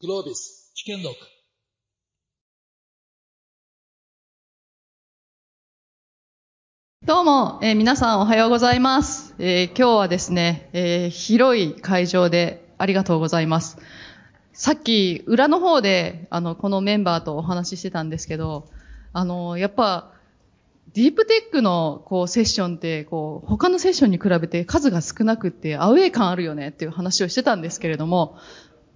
Globis 危険録どうも、えー皆さんおはようございます。えー今日はですね、えー広い会場でありがとうございます。さっき、裏の方で、あの、このメンバーとお話ししてたんですけど、あの、やっぱ、ディープテックの、こう、セッションって、こう、他のセッションに比べて数が少なくって、アウェイ感あるよねっていう話をしてたんですけれども、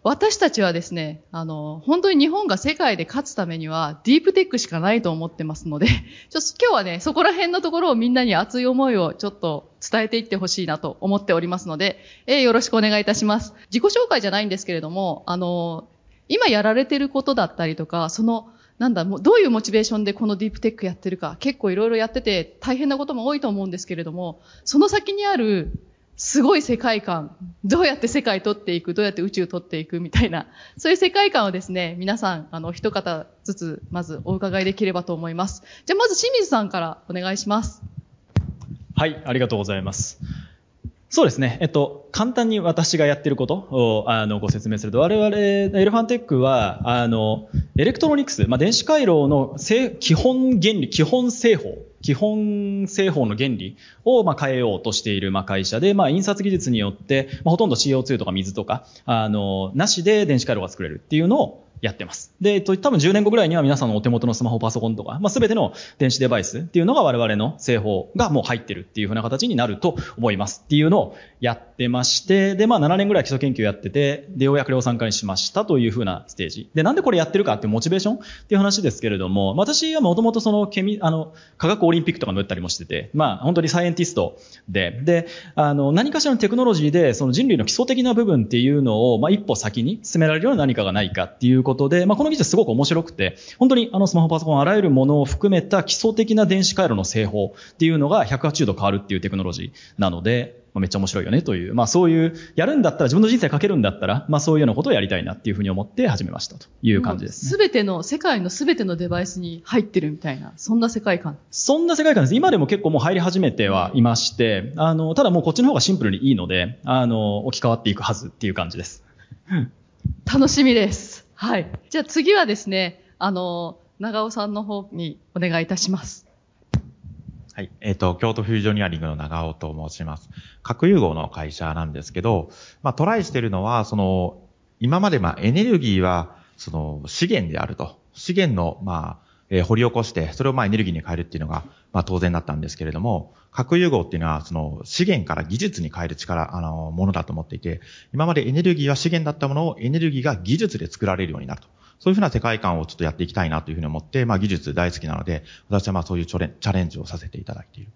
私たちはですね、あの、本当に日本が世界で勝つためには、ディープテックしかないと思ってますので、ちょっと今日はね、そこら辺のところをみんなに熱い思いをちょっと伝えていってほしいなと思っておりますので、えーよろしくお願いいたします。自己紹介じゃないんですけれども、あの、今やられてることだったりとか、その、なんだ、どういうモチベーションでこのディープテックやってるか、結構いろいろやってて大変なことも多いと思うんですけれども、その先にあるすごい世界観、どうやって世界取っていく、どうやって宇宙取っていく？みたいな、そういう世界観をですね、皆さん、あの、一方ずつ、まずお伺いできればと思います。じゃあ、まず清水さんからお願いします。はい、ありがとうございます。そうですね。えっと、簡単に私がやってることを、あの、ご説明すると、我々、エレファンテックは、あの、エレクトロニクス、まあ、電子回路のせ基本原理、基本製法、基本製法の原理を、ま、変えようとしている、ま、会社で、まあ、印刷技術によって、ま、ほとんど CO2 とか水とか、あの、なしで電子回路が作れるっていうのを、やってます。で、多分10年後ぐらいには皆さんのお手元のスマホ、パソコンとか、まあ、全ての電子デバイスっていうのが我々の製法がもう入ってるっていうふうな形になると思いますっていうのをやってまして、で、まあ7年ぐらい基礎研究やってて、で、ようやく量産化にしましたという風なステージ。で、なんでこれやってるかっていうモチベーションっていう話ですけれども、私はもともとそのケミ、あの、科学オリンピックとかも打ったりもしてて、まあ本当にサイエンティストで、で、あの、何かしらのテクノロジーでその人類の基礎的な部分っていうのを、まあ一歩先に進められるような何かがないかっていうことで、まあこの技術すごく面白くて、本当にあのスマホ、パソコン、あらゆるものを含めた基礎的な電子回路の製法っていうのが180度変わるっていうテクノロジーなので、まあ、めっちゃ面白いよねという、まあそういう、やるんだったら、自分の人生かけるんだったら、まあそういうようなことをやりたいなっていうふうに思って始めましたという感じですね。すべての、世界のすべてのデバイスに入ってるみたいな、そんな世界観。そんな世界観です。今でも結構もう入り始めてはいまして、あの、ただもうこっちの方がシンプルにいいので、あの、置き換わっていくはずっていう感じです。楽しみです。はい。じゃあ次はですね、あの、長尾さんの方にお願いいたします。はい。えっ、と、京都フュージョニアリングの長尾と申します。核融合の会社なんですけど、まあ、トライしてるのは、その、今まで、まあ、エネルギーは、その、資源であると。資源の、まあ、えー掘り起こして、それをまあエネルギーに変えるっていうのが、まあ当然だったんですけれども、核融合っていうのは、その資源から技術に変える力、あの、ものだと思っていて、今までエネルギーは資源だったものをエネルギーが技術で作られるようになると。そういうふうな世界観をちょっとやっていきたいなというふうに思って、まあ技術大好きなので、私はまあそういうチャレンジをさせていただいている。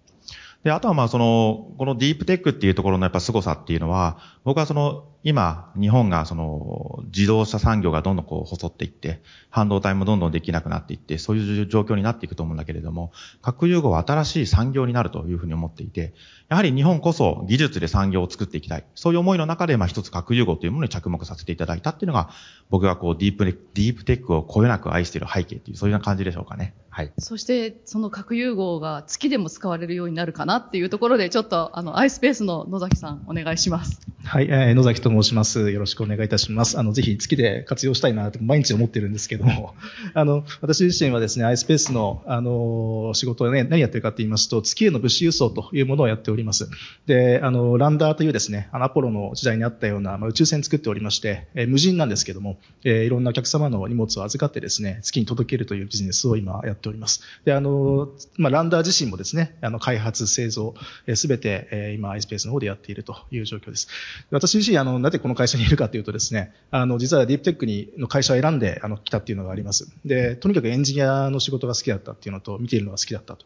で、あとはまあその、このディープテックっていうところのやっぱ凄さっていうのは、僕はその、今、日本がその、自動車産業がどんどんこう細っていって、半導体もどんどんできなくなっていって、そういう状況になっていくと思うんだけれども、核融合は新しい産業になるというふうに思っていて、やはり日本こそ技術で産業を作っていきたい。そういう思いの中で、まあ一つ核融合というものに着目させていただいたっていうのが、僕がこうディープデ、ディープテックをこよなく愛している背景っていう、そういうような感じでしょうかね。はい。そして、その核融合が月でも使われるようになるかなっていうところで、ちょっと、あの、アイスペースの野崎さん、お願いします。はい、えー野崎と申します。よろしくお願いいたします。あの、ぜひ月で活用したいなと毎日思ってるんですけども、あの、私自身はですね、iSpace の、あの、仕事をね、何やってるかと言いますと、月への物資輸送というものをやっております。で、あの、ランダーというですね、あのアポロの時代にあったような、まあ、宇宙船作っておりまして、えー無人なんですけども、えーいろんなお客様の荷物を預かってですね、月に届けるというビジネスを今やっております。で、あの、まあ、ランダー自身もですね、あの、開発、製造、すべて、えー今、iSpace の方でやっているという状況です。私自身、あの、なぜこの会社にいるかというとですね、あの、実はディープテックに、の会社を選んで、あの、来たっていうのがあります。で、とにかくエンジニアの仕事が好きだったっていうのと、見ているのが好きだったと。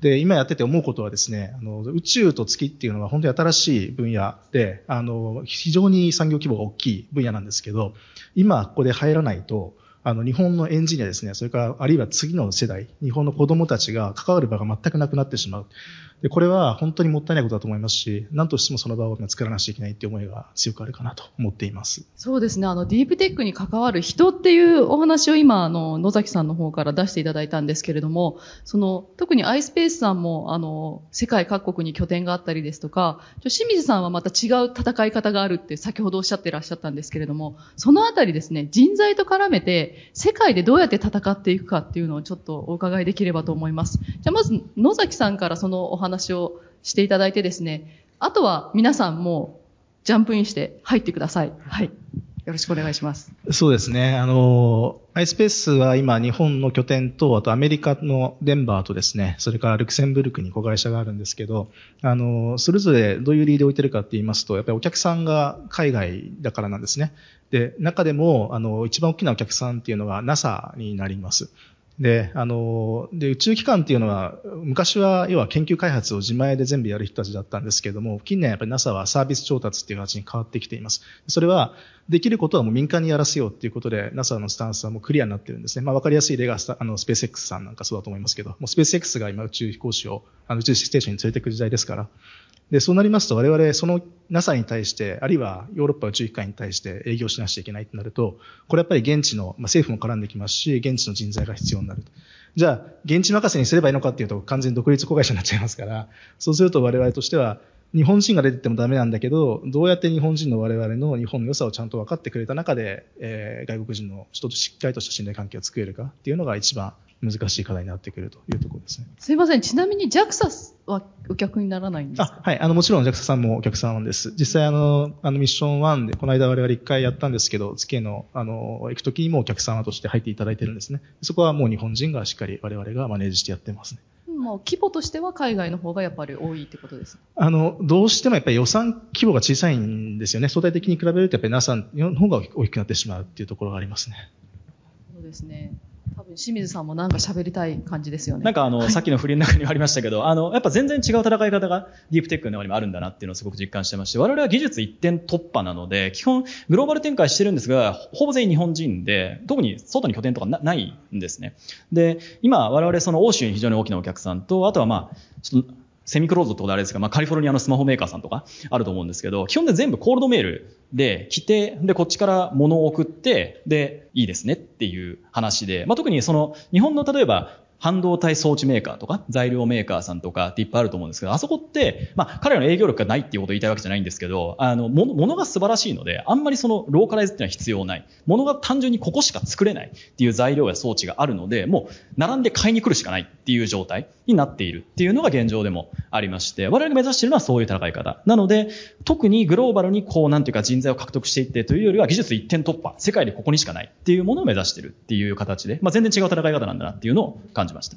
で、今やってて思うことはですね、あの、宇宙と月っていうのは本当に新しい分野で、あの、非常に産業規模が大きい分野なんですけど、今ここで入らないと、あの、日本のエンジニアですね、それから、あるいは次の世代、日本の子供たちが関わる場が全くなくなってしまう。で、これは本当にもったいないことだと思いますし、何としてもその場を作らなきゃいけないっていう思いが強くあるかなと思っています。そうですね。あの、ディープテックに関わる人っていうお話を今、あの、野崎さんの方から出していただいたんですけれども、その、特に iSpace さんも、あの、世界各国に拠点があったりですとか、清水さんはまた違う戦い方があるって先ほどおっしゃってらっしゃったんですけれども、そのあたりですね、人材と絡めて、世界でどうやって戦っていくかっていうのをちょっとお伺いできればと思います。じゃまず、野崎さんからそのお話話をしていただいてですね、あとは皆さんもジャンプインして入ってください。はい。よろしくお願いします。そうですね。あの、iSpace は今日本の拠点と、あとアメリカのデンバーとですね、それからルクセンブルクに子会社があるんですけど、あの、それぞれどういう理由で置いてるかって言いますと、やっぱりお客さんが海外だからなんですね。で、中でも、あの、一番大きなお客さんっていうのが NASA になります。で、あの、で、宇宙機関っていうのは、昔は、要は研究開発を自前で全部やる人たちだったんですけれども、近年やっぱり NASA はサービス調達っていう形に変わってきています。それは、できることはもう民間にやらせようっていうことで、NASA のスタンスはもうクリアになってるんですね。まあ、わかりやすい例が、あの、スペース X さんなんかそうだと思いますけど、もうスペース X が今宇宙飛行士を、あの、宇宙ステーションに連れてくる時代ですから、で、そうなりますと我々その NASA に対して、あるいはヨーロッパ宇宙機関に対して営業しなくちゃいけないとなると、これやっぱり現地の、まあ、政府も絡んできますし、現地の人材が必要になると。じゃあ、現地任せにすればいいのかっていうと完全独立子会社になっちゃいますから、そうすると我々としては、日本人が出てってもダメなんだけど、どうやって日本人の我々の日本の良さをちゃんと分かってくれた中で、えー、外国人の人としっかりとした信頼関係を作れるかっていうのが一番難しい課題になってくるというところですね。すいません。ちなみに JAXA はお客にならないんですか？あはい。あの、もちろん JAXA さんもお客さんです。実際あの、あのミッション1で、この間我々一回やったんですけど、月への、あの、行くときにもお客様として入っていただいてるんですね。そこはもう日本人がしっかり我々がマネージしてやってますね。もう規模としては海外の方がやっぱり多いってことですあの、どうしてもやっぱり予算規模が小さいんですよね。相対的に比べるとやっぱり NASA の方が大きくなってしまうっていうところがありますね。そうですね。多分清水さんもなんか喋りたい感じですよね。なんかあの、はい、さっきの振りの中にもありましたけど、あの、やっぱ全然違う戦い方がディープテックの中にもあるんだなっていうのをすごく実感してまして、我々は技術一点突破なので、基本グローバル展開してるんですが、ほぼ全員日本人で、特に外に拠点とかないんですね。で、今我々その欧州に非常に大きなお客さんと、あとはまあ、ちょっとセミクローズってことはあれですが、まあ、カリフォルニアのスマホメーカーさんとかあると思うんですけど、基本で全部コールドメールで来て、で、こっちから物を送って、で、いいですねっていう話で、まあ、特にその、日本の例えば、半導体装置メーカーとか、材料メーカーさんとかっていっぱいあると思うんですけど、あそこって、まあ、彼らの営業力がないっていうことを言いたいわけじゃないんですけど、あの、もの、ものが素晴らしいので、あんまりその、ローカライズっていうのは必要ない。ものが単純にここしか作れないっていう材料や装置があるので、もう、並んで買いに来るしかないっていう状態になっているっていうのが現状でもありまして、我々が目指しているのはそういう戦い方。なので、特にグローバルにこう、なんていうか人材を獲得していってというよりは、技術一点突破、世界でここにしかないっていうものを目指しているっていう形で、まあ、全然違う戦い方なんだなっていうのを感じました。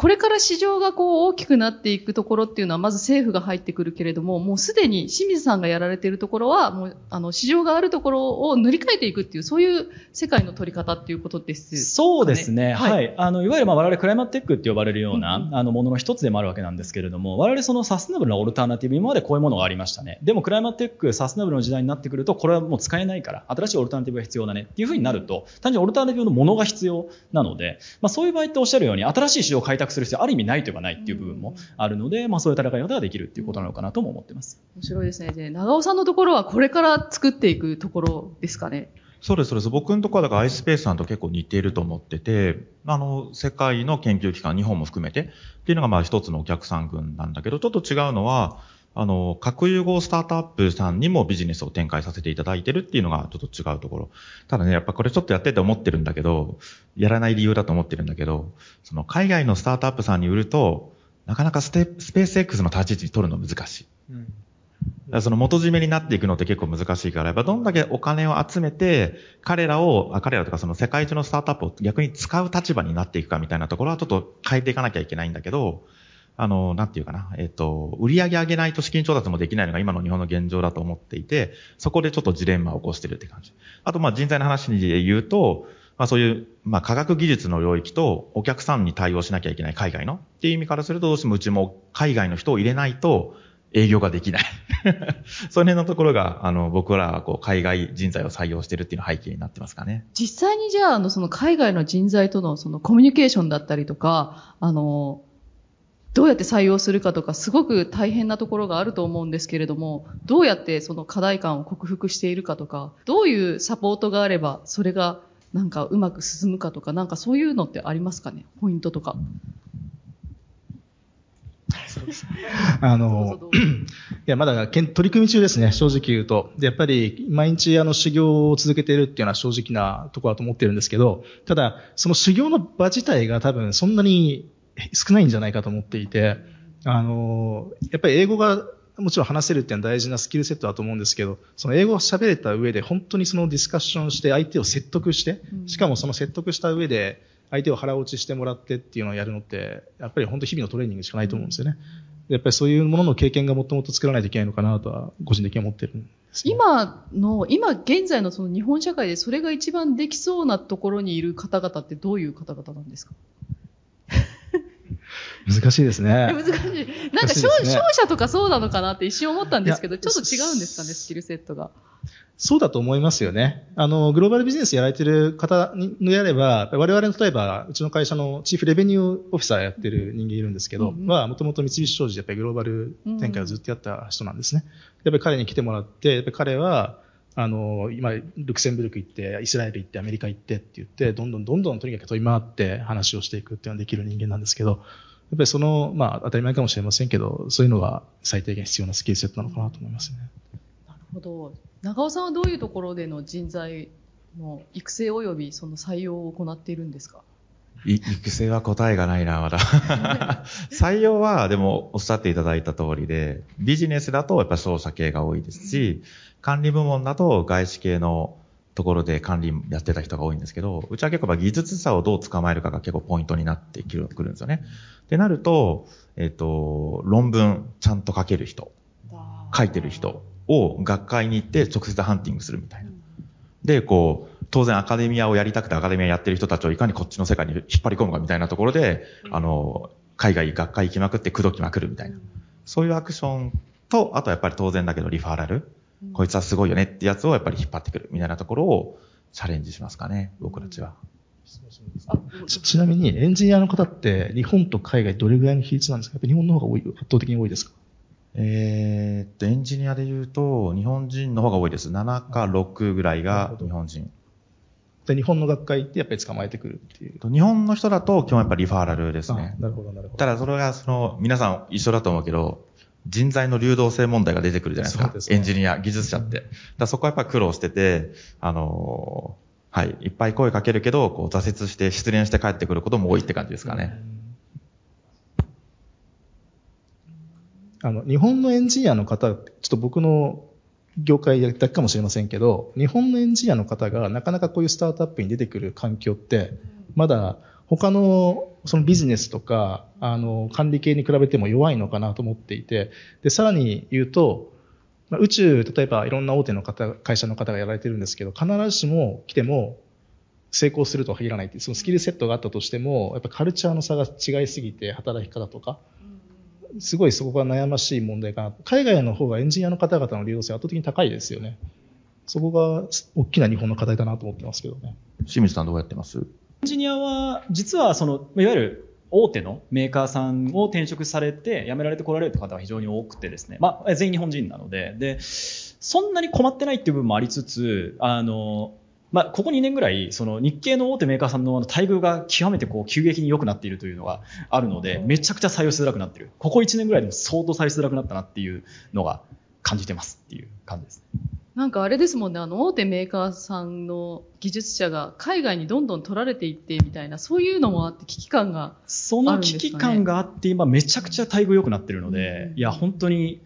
これから市場がこう大きくなっていくところっていうのは、まず政府が入ってくるけれども、もうすでに清水さんがやられているところは、もう、あの、市場があるところを塗り替えていくっていう、そういう世界の取り方っていうことです、ね、そうですね。はい。はい、あの、いわゆるまあ我々クライマットテックって呼ばれるような、うん、あの、ものの一つでもあるわけなんですけれども、我々そのサステナブルなオルタナティブ、今までこういうものがありましたね。でもクライマットテック、サステナブルの時代になってくると、これはもう使えないから、新しいオルタナティブが必要だねっていうふうになると、単純にオルタナティブのものが必要なので、まあそういう場合っておっしゃるように、新しい市場を開拓する必要ある意味ないというかないっていう部分もあるので、まあそういう戦い方ができるっていうことなのかなとも思ってます。面白いですね。で、長尾さんのところはこれから作っていくところですかね。そうです、そうです。僕のところはだから iSpace さんと結構似ていると思ってて、あの、世界の研究機関、日本も含めてっていうのがまあ一つのお客さん群なんだけど、ちょっと違うのは、あの、核融合スタートアップさんにもビジネスを展開させていただいてるっていうのがちょっと違うところ。ただね、やっぱこれちょっとやってて思ってるんだけど、やらない理由だと思ってるんだけど、その海外のスタートアップさんに売ると、なかなかスペース X の立ち位置に取るの難しい。うん、その元締めになっていくのって結構難しいから、やっぱどんだけお金を集めて、彼らを、あ彼らとかその世界中のスタートアップを逆に使う立場になっていくかみたいなところはちょっと変えていかなきゃいけないんだけど、あの、なんていうかな、えっ、と、売り上げ上げないと資金調達もできないのが今の日本の現状だと思っていて、そこでちょっとジレンマを起こしてるって感じ。あと、まあ人材の話で言うと、まあそういう、まあ科学技術の領域とお客さんに対応しなきゃいけない海外のっていう意味からするとどうしてもうちも海外の人を入れないと営業ができない。その辺のところが、あの、僕らはこう海外人材を採用してるっていうの背景になってますかね。実際にじゃあ、あの、その海外の人材とのそのコミュニケーションだったりとか、あの、どうやって採用するかとか、すごく大変なところがあると思うんですけれども、どうやってその課題感を克服しているかとか、どういうサポートがあれば、それがなんかうまく進むかとか、なんかそういうのってありますかね？ポイントとか。あの、いや、まだ取り組み中ですね、正直言うと。で、やっぱり、毎日、あの、修行を続けているっていうのは正直なところだと思ってるんですけど、ただ、その修行の場自体が多分そんなに少ないんじゃないかと思っていて、あの、やっぱり英語がもちろん話せるっていうのは大事なスキルセットだと思うんですけど、その英語を喋れた上で本当にそのディスカッションして相手を説得して、しかもその説得した上で相手を腹落ちしてもらってっていうのをやるのって、やっぱり本当日々のトレーニングしかないと思うんですよね。やっぱりそういうものの経験がもっともっと作らないといけないのかなとは、個人的に思ってるんです、ね、今の、今現在のその日本社会でそれが一番できそうなところにいる方々ってどういう方々なんですか？難しいですね。難しい。なんか、ね、商社とかそうなのかなって一瞬思ったんですけど、ちょっと違うんですかね、スキルセットが。そうだと思いますよね。あの、グローバルビジネスやられてる方であれば、我々の例えば、うちの会社のチーフレベニューオフィサーやってる人間いるんですけど、は、もともと三菱商事でやっぱりグローバル展開をずっとやった人なんですね。やっぱり彼に来てもらって、やっぱり彼は、あの、今、ルクセンブルク行って、イスラエル行って、アメリカ行ってって言って、どんどんどんどんとにかく飛び回って話をしていくっていうのができる人間なんですけど、やっぱりその、まあ、当たり前かもしれませんけど、そういうのが最低限必要なスキルセットなのかなと思いますね。なるほど。長尾さんはどういうところでの人材の育成及びその採用を行っているんですか？育成は答えがないな、まだ。採用は、でも、おっしゃっていただいた通りで、ビジネスだとやっぱ商社系が多いですし、管理部門だと外資系のところで管理やってた人が多いんですけど、うちは結構技術者をどう捕まえるかが結構ポイントになってくるんですよね。ってなると、えっ、と、論文ちゃんと書ける人、書いてる人を学会に行って直接ハンティングするみたいな。で、こう、当然アカデミアをやりたくてアカデミアやってる人たちをいかにこっちの世界に引っ張り込むかみたいなところで、あの、海外学会行きまくって口説きまくるみたいな。そういうアクションと、あとやっぱり当然だけどリファーラル。こいつはすごいよねってやつをやっぱり引っ張ってくるみたいなところをチャレンジしますかね、僕たちは。ちちなみにエンジニアの方って日本と海外どれぐらいの比率なんですか？やっぱ日本の方が多い、圧倒的に多いですか？えー、っと、エンジニアで言うと、日本人の方が多いです。7か6ぐらいが日本人。で、日本の学会ってやっぱり捕まえてくるっていう。日本の人だと基本やっぱりリファーラルですね。なるほど、なるほど。ただそれがその、皆さん一緒だと思うけど、人材の流動性問題が出てくるじゃないですか。すね、エンジニア、技術者って。だそこはやっぱ苦労してて、あのはい、いっぱい声かけるけど、こう挫折して失恋して帰ってくることも多いって感じですかね。あの、日本のエンジニアの方、ちょっと僕の業界だけかもしれませんけど、日本のエンジニアの方がなかなかこういうスタートアップに出てくる環境って、まだ他のそのビジネスとか、あの、管理系に比べても弱いのかなと思っていて、で、さらに言うと、まあ、宇宙、例えばいろんな大手の方、会社の方がやられてるんですけど、必ずしも来ても成功するとは限らないっていう、そのスキルセットがあったとしても、やっぱカルチャーの差が違いすぎて、働き方とか、すごいそこが悩ましい問題かな。海外の方がエンジニアの方々の流動性圧倒的に高いですよね。そこが大きな日本の課題だなと思ってますけどね。清水さんどうやってます？エンジニアは、実はその、いわゆる大手のメーカーさんを転職されて辞められてこられる方は非常に多くてですね、まあ、全員日本人なので、で、そんなに困ってないっていう部分もありつつ、あの、まあ、ここ2年ぐらい、その日系の大手メーカーさんの待遇が極めてこう急激に良くなっているというのがあるので、めちゃくちゃ採用しづらくなっている。ここ1年ぐらいでも相当採用しづらくなったなっていうのが感じてますっていう感じです。なんかあれですもんね、あの大手メーカーさんの技術者が海外にどんどん取られていってみたいな、そういうのもあって危機感があるんですか、ね、その危機感があって今めちゃくちゃ待遇良くなってるので、いや本当に、い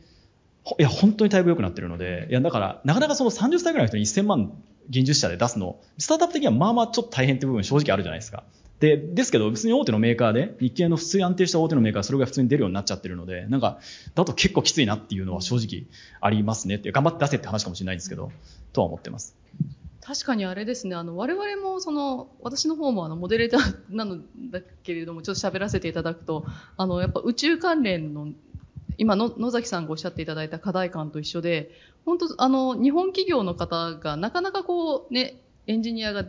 や本当に待遇良くなってるので、いやだからなかなかその30歳ぐらいの人に1000万技術者で出すの、スタートアップ的にはまあまあちょっと大変って部分正直あるじゃないですか。で、ですけど、別に大手のメーカーで、日系の普通に安定した大手のメーカーそれが普通に出るようになっちゃってるので、なんか、だと結構きついなっていうのは正直ありますねって、頑張って出せって話かもしれないんですけど、とは思ってます。確かにあれですね、あの、我々もその、私の方もあの、モデレーター なのだけれども、ちょっと喋らせていただくと、あの、やっぱ宇宙関連の今の野崎さんがおっしゃっていただいた課題感と一緒で、本当あの、日本企業の方がなかなかこうね、エンジニアが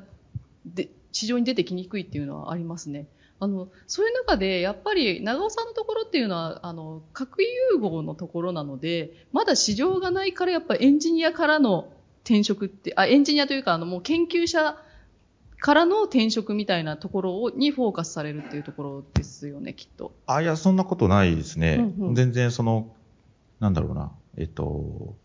で市場に出てきにくいっていうのはありますね。あの、そういう中で、やっぱり長尾さんのところっていうのは、あの、核融合のところなので、まだ市場がないから、やっぱりエンジニアからの転職って、あ、エンジニアというか、あの、もう研究者からの転職みたいなところにフォーカスされるっていうところですよね、きっと。あ、いや、そんなことないですね。うんうん全然その、なんだろうな、えっと、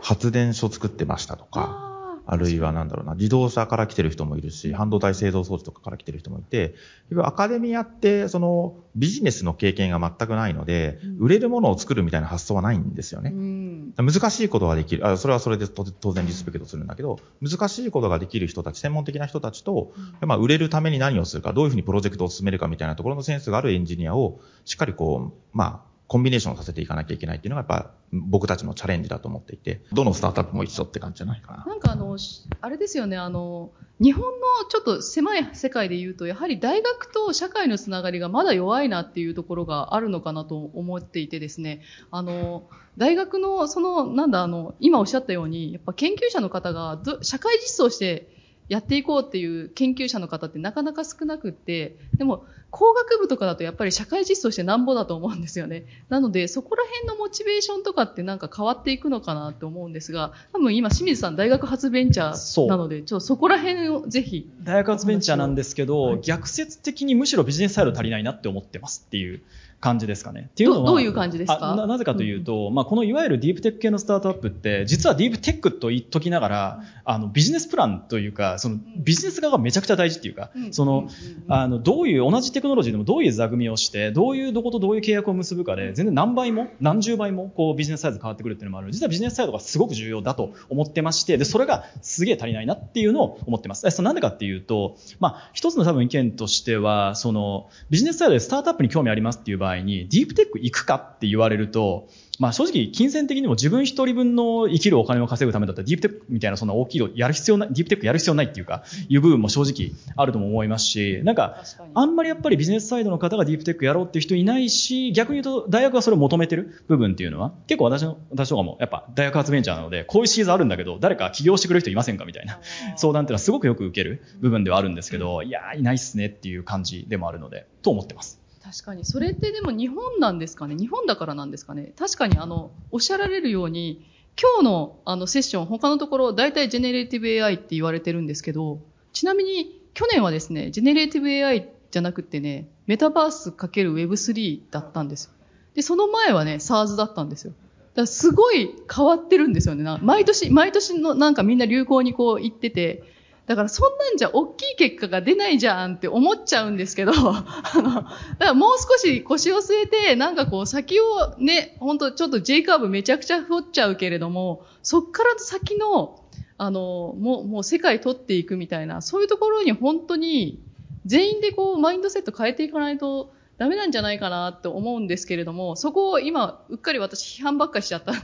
発電所作ってましたとか、ああるいはなんだろうな、自動車から来てる人もいるし、半導体製造装置とかから来てる人もいて、アカデミアって、そのビジネスの経験が全くないので、うん売れるものを作るみたいな発想はないんですよーね。うん。難しいことができる。あそれはそれで当当然リスペクトするんだけど、難しいことができる人たち、専門的な人たちと、まあ、売れるために何をするか、どういうふうにプロジェクトを進めるかみたいなところのセンスがあるエンジニアを、しっかりこう、まあ、コンビネーションさせていかなきゃいけないっていうのが、やっぱ、僕たちのチャレンジだと思っていて、どのスタートアップも一緒って感じじゃないかな。なんかあの、あれですよね、あの、日本のちょっと狭い世界で言うと、やはり大学と社会のつながりがまだ弱いなっていうところがあるのかなと思っていてですね、あの、大学の、その、なんだ、あの、今おっしゃったように、やっぱ研究者の方が、社会実装してやっていこうっていう研究者の方ってなかなか少なくって、でも、工学部とかだとやっぱり社会実装してなんぼだと思うんですよね。なので、そこら辺のモチベーションとかってなんか変わっていくのかなって思うんですが、多分今清水さん大学発ベンチャーなので、ちょっとそこら辺をぜひ。大学発ベンチャーなんですけど、はい逆説的にむしろビジネスサイド足りないなって思ってますっていう感じですかね。っていうのはどどういう感じですか？あななぜかというと、まあ、このいわゆるディープテック系のスタートアップって、実はディープテックと言っときながら、あのビジネスプランというか、そのビジネス側がめちゃくちゃ大事っていうか、その、あの、どういう、同じテクノロジーでもどういう座組みをして、どういうどことどういう契約を結ぶかで、全然何倍も、何十倍も、こう、ビジネスサイズ変わってくるっていうのもある。実はビジネスサイドがすごく重要だと思ってまして、で、それがすげえ足りないなっていうのを思ってます。えそのなんでかっていうと、まあ、一つの多分意見としては、その、ビジネスサイドでスタートアップに興味ありますっていう場合に、ディープテック行くかって言われると、まあ正直、金銭的にも自分一人分の生きるお金を稼ぐためだったら、ディープテックみたいなそんな大きいのやる必要ない、ディープテックやる必要ないっていうか、いう部分も正直あるとも思いますし、なんか、あんまりやっぱりビジネスサイドの方がディープテックやろうっていう人いないし、逆に言うと大学がそれを求めてる部分っていうのは、結構私の、私とかもやっぱ大学発ベンチャーなので、こういうシーズあるんだけど、誰か起業してくれる人いませんかみたいな相談っていうのはすごくよく受ける部分ではあるんですけど、いやー、いないっすねっていう感じでもあるので、と思ってます。確かに。それってでも日本なんですかね？日本だからなんですかね？確かにあの、おっしゃられるように、今日のあのセッション、他のところ、大体ジェネレーティブ AI って言われてるんですけど、ちなみに去年はですね、 generative AI じゃなくてね、メタバース ×Web3 だったんですよ。で、その前はね、 SaaS だったんですよ。だからすごい変わってるんですよね。毎年、毎年のなんかみんな流行にこう行ってて、だからそんなんじゃ大きい結果が出ないじゃんって思っちゃうんですけど、あの、だからもう少し腰を据えて、なんかこう先をね、ほんとちょっと J カーブめちゃくちゃ掘っちゃうけれども、そっから先の、あの、もう、もう世界取っていくみたいな、そういうところに本当に全員でこうマインドセット変えていかないとダメなんじゃないかなって思うんですけれども、そこを今、うっかり私批判ばっかりしちゃったんで。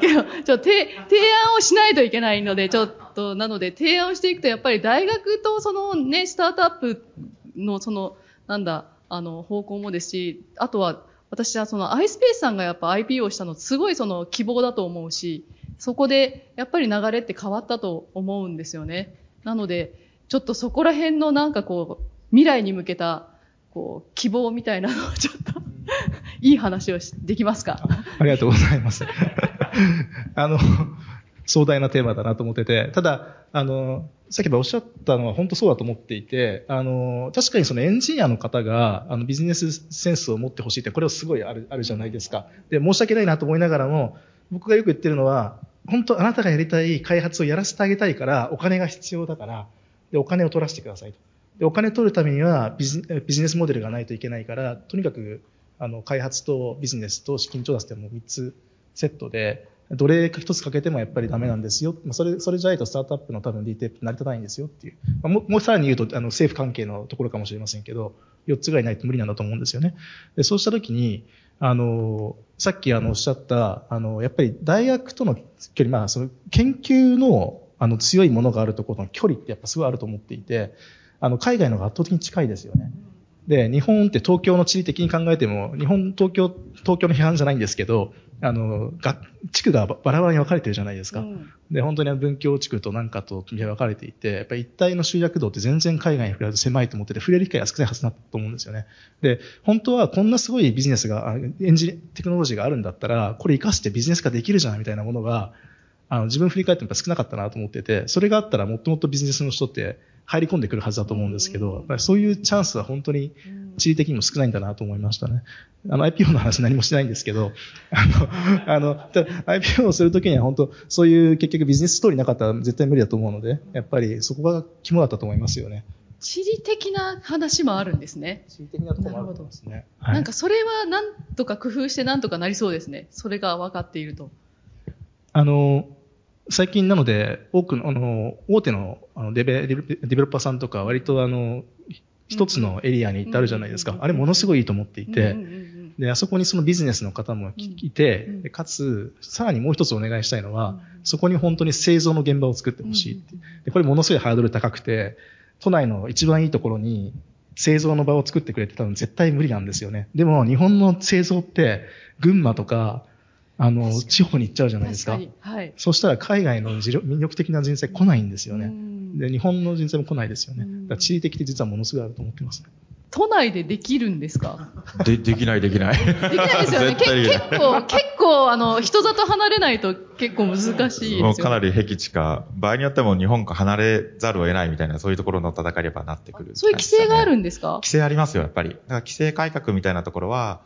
けど、ちょ提案をしないといけないので、ちょっと、なので提案をしていくと、やっぱり大学とそのね、スタートアップのその、なんだ、あの、方向もですし、あとは、私はその iSpace さんがやっぱ IP をしたのすごいその希望だと思うし、そこでやっぱり流れって変わったと思うんですよね。なので、ちょっとそこら辺のなんかこう、未来に向けた、こう、希望みたいなのをちょっと、いい話をしできますか？ありがとうございます。あの、壮大なテーマだなと思ってて、ただ、あの、さっきおっしゃったのは本当そうだと思っていて、あの、確かにそのエンジニアの方が、あの、ビジネスセンスを持ってほしいって、これはすごいある、あるじゃないですか。で、申し訳ないなと思いながらも、僕がよく言ってるのは、本当あなたがやりたい開発をやらせてあげたいから、お金が必要だから、で、お金を取らせてくださいと。で、お金取るためにはビジビジネスモデルがないといけないから、とにかく、あの、開発とビジネスと資金調達ってもう3つセットで、どれか一つかけてもやっぱりダメなんですよ。まあそれ、それじゃないとスタートアップの多分 DT って成り立たないんですよっていう。まあ、もう、さらに言うと、あの、政府関係のところかもしれませんけど、4つぐらいないと無理なんだと思うんですよね。で、そうしたときに、あの、さっきあの、おっしゃった、あの、やっぱり大学との距離、まあ、その、研究の、あの、強いものがあるところの距離ってやっぱすごいあると思っていて、あの、海外の方が圧倒的に近いですよね。で、日本って東京の地理的に考えても、日本、東京、東京の批判じゃないんですけど、あの、が地区がバラバラに分かれてるじゃないですか。うんで、本当に文教地区となんかと分かれていて、やっぱり一体の集約度って全然海外に比べると狭いと思ってて、触れる機会が少ないはずだと思うんですよね。で、本当はこんなすごいビジネスが、あエンジテクノロジーがあるんだったら、これ活かしてビジネス化できるじゃんみたいなものが、あの、自分振り返っても少なかったなと思ってて、それがあったらもっともっとビジネスの人って入り込んでくるはずだと思うんですけど、そういうチャンスは本当に地理的にも少ないんだなと思いましたね。あの IPO の話何もしてないんですけど、あの、あの、IPO をするときには本当、そういう結局ビジネスストーリーなかったら絶対無理だと思うので、やっぱりそこが肝だったと思いますよね。地理的な話もあるんですね。地理的なところもあると思いますね。なんかそれはなんとか工夫してなんとかなりそうですね。それが分かっていると。あの、最近なので、多くの、あの、大手のあのデベデベデベロッパーさんとか、割とあの、一つのエリアに行ってあるじゃないですか。あれものすごいいいと思っていて、で、あそこにそのビジネスの方もいて、でかつ、さらにもう一つお願いしたいのは、そこに本当に製造の現場を作ってほしいって。で、これものすごいハードル高くて、都内の一番いいところに製造の場を作ってくれて多分絶対無理なんですよね。でも日本の製造って群馬とか、あの、地方に行っちゃうじゃないですか。確かに。はい。そしたら海外の魅力的な人材来ないんですようね。んで、日本の人材も来ないですよね。うんだから地理的で実はものすごいあると思ってますね。都内でできるんですか？で、できないできない。できないですよね。結構、結構、あの、人里離れないと結構難しいですよ、ね。もうかなり僻地か、場合によってはもう日本から離れざるを得ないみたいな、そういうところの戦いにはなってくる、そういう規制があるんですか？規制ありますよ、やっぱり。だから規制改革みたいなところは、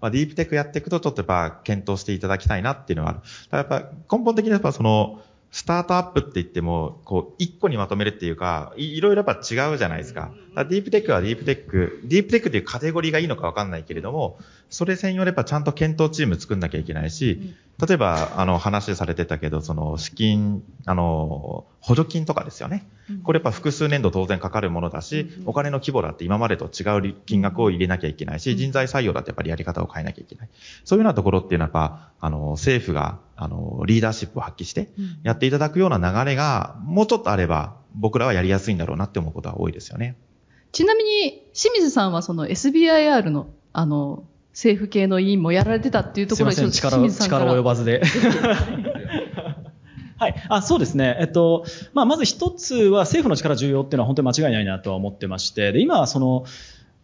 まあ、ディープテックやっていくと、ちょっとやっぱ検討していただきたいなっていうのはある。やっぱ根本的にやっぱその、スタートアップって言っても、こう、一個にまとめるっていうか、いいろいろやっぱ違うじゃないですか。だディープテックはディープテック、ディープテックっていうカテゴリーがいいのかわかんないけれども、それ専用でやっぱちゃんと検討チーム作んなきゃいけないし、例えば、あの、話されてたけど、その、資金、あの、補助金とかですよね。これやっぱ複数年度当然かかるものだし、お金の規模だって今までと違う金額を入れなきゃいけないし、人材採用だってやっぱりやり方を変えなきゃいけない。そういうようなところっていうのはやっぱ、あの、政府が、あの、リーダーシップを発揮して、やっていただくような流れが、もうちょっとあれば、僕らはやりやすいんだろうなって思うことは多いですよね。ちなみに、清水さんはその SBIR の、あの、政府系の委員もやられてたっていうところで、ちょっと力を、清水さんから力及ばずで。はい。あ、そうですね。えっと、まあ、まず一つは政府の力重要っていうのは本当に間違いないなとは思ってまして、で、今、その、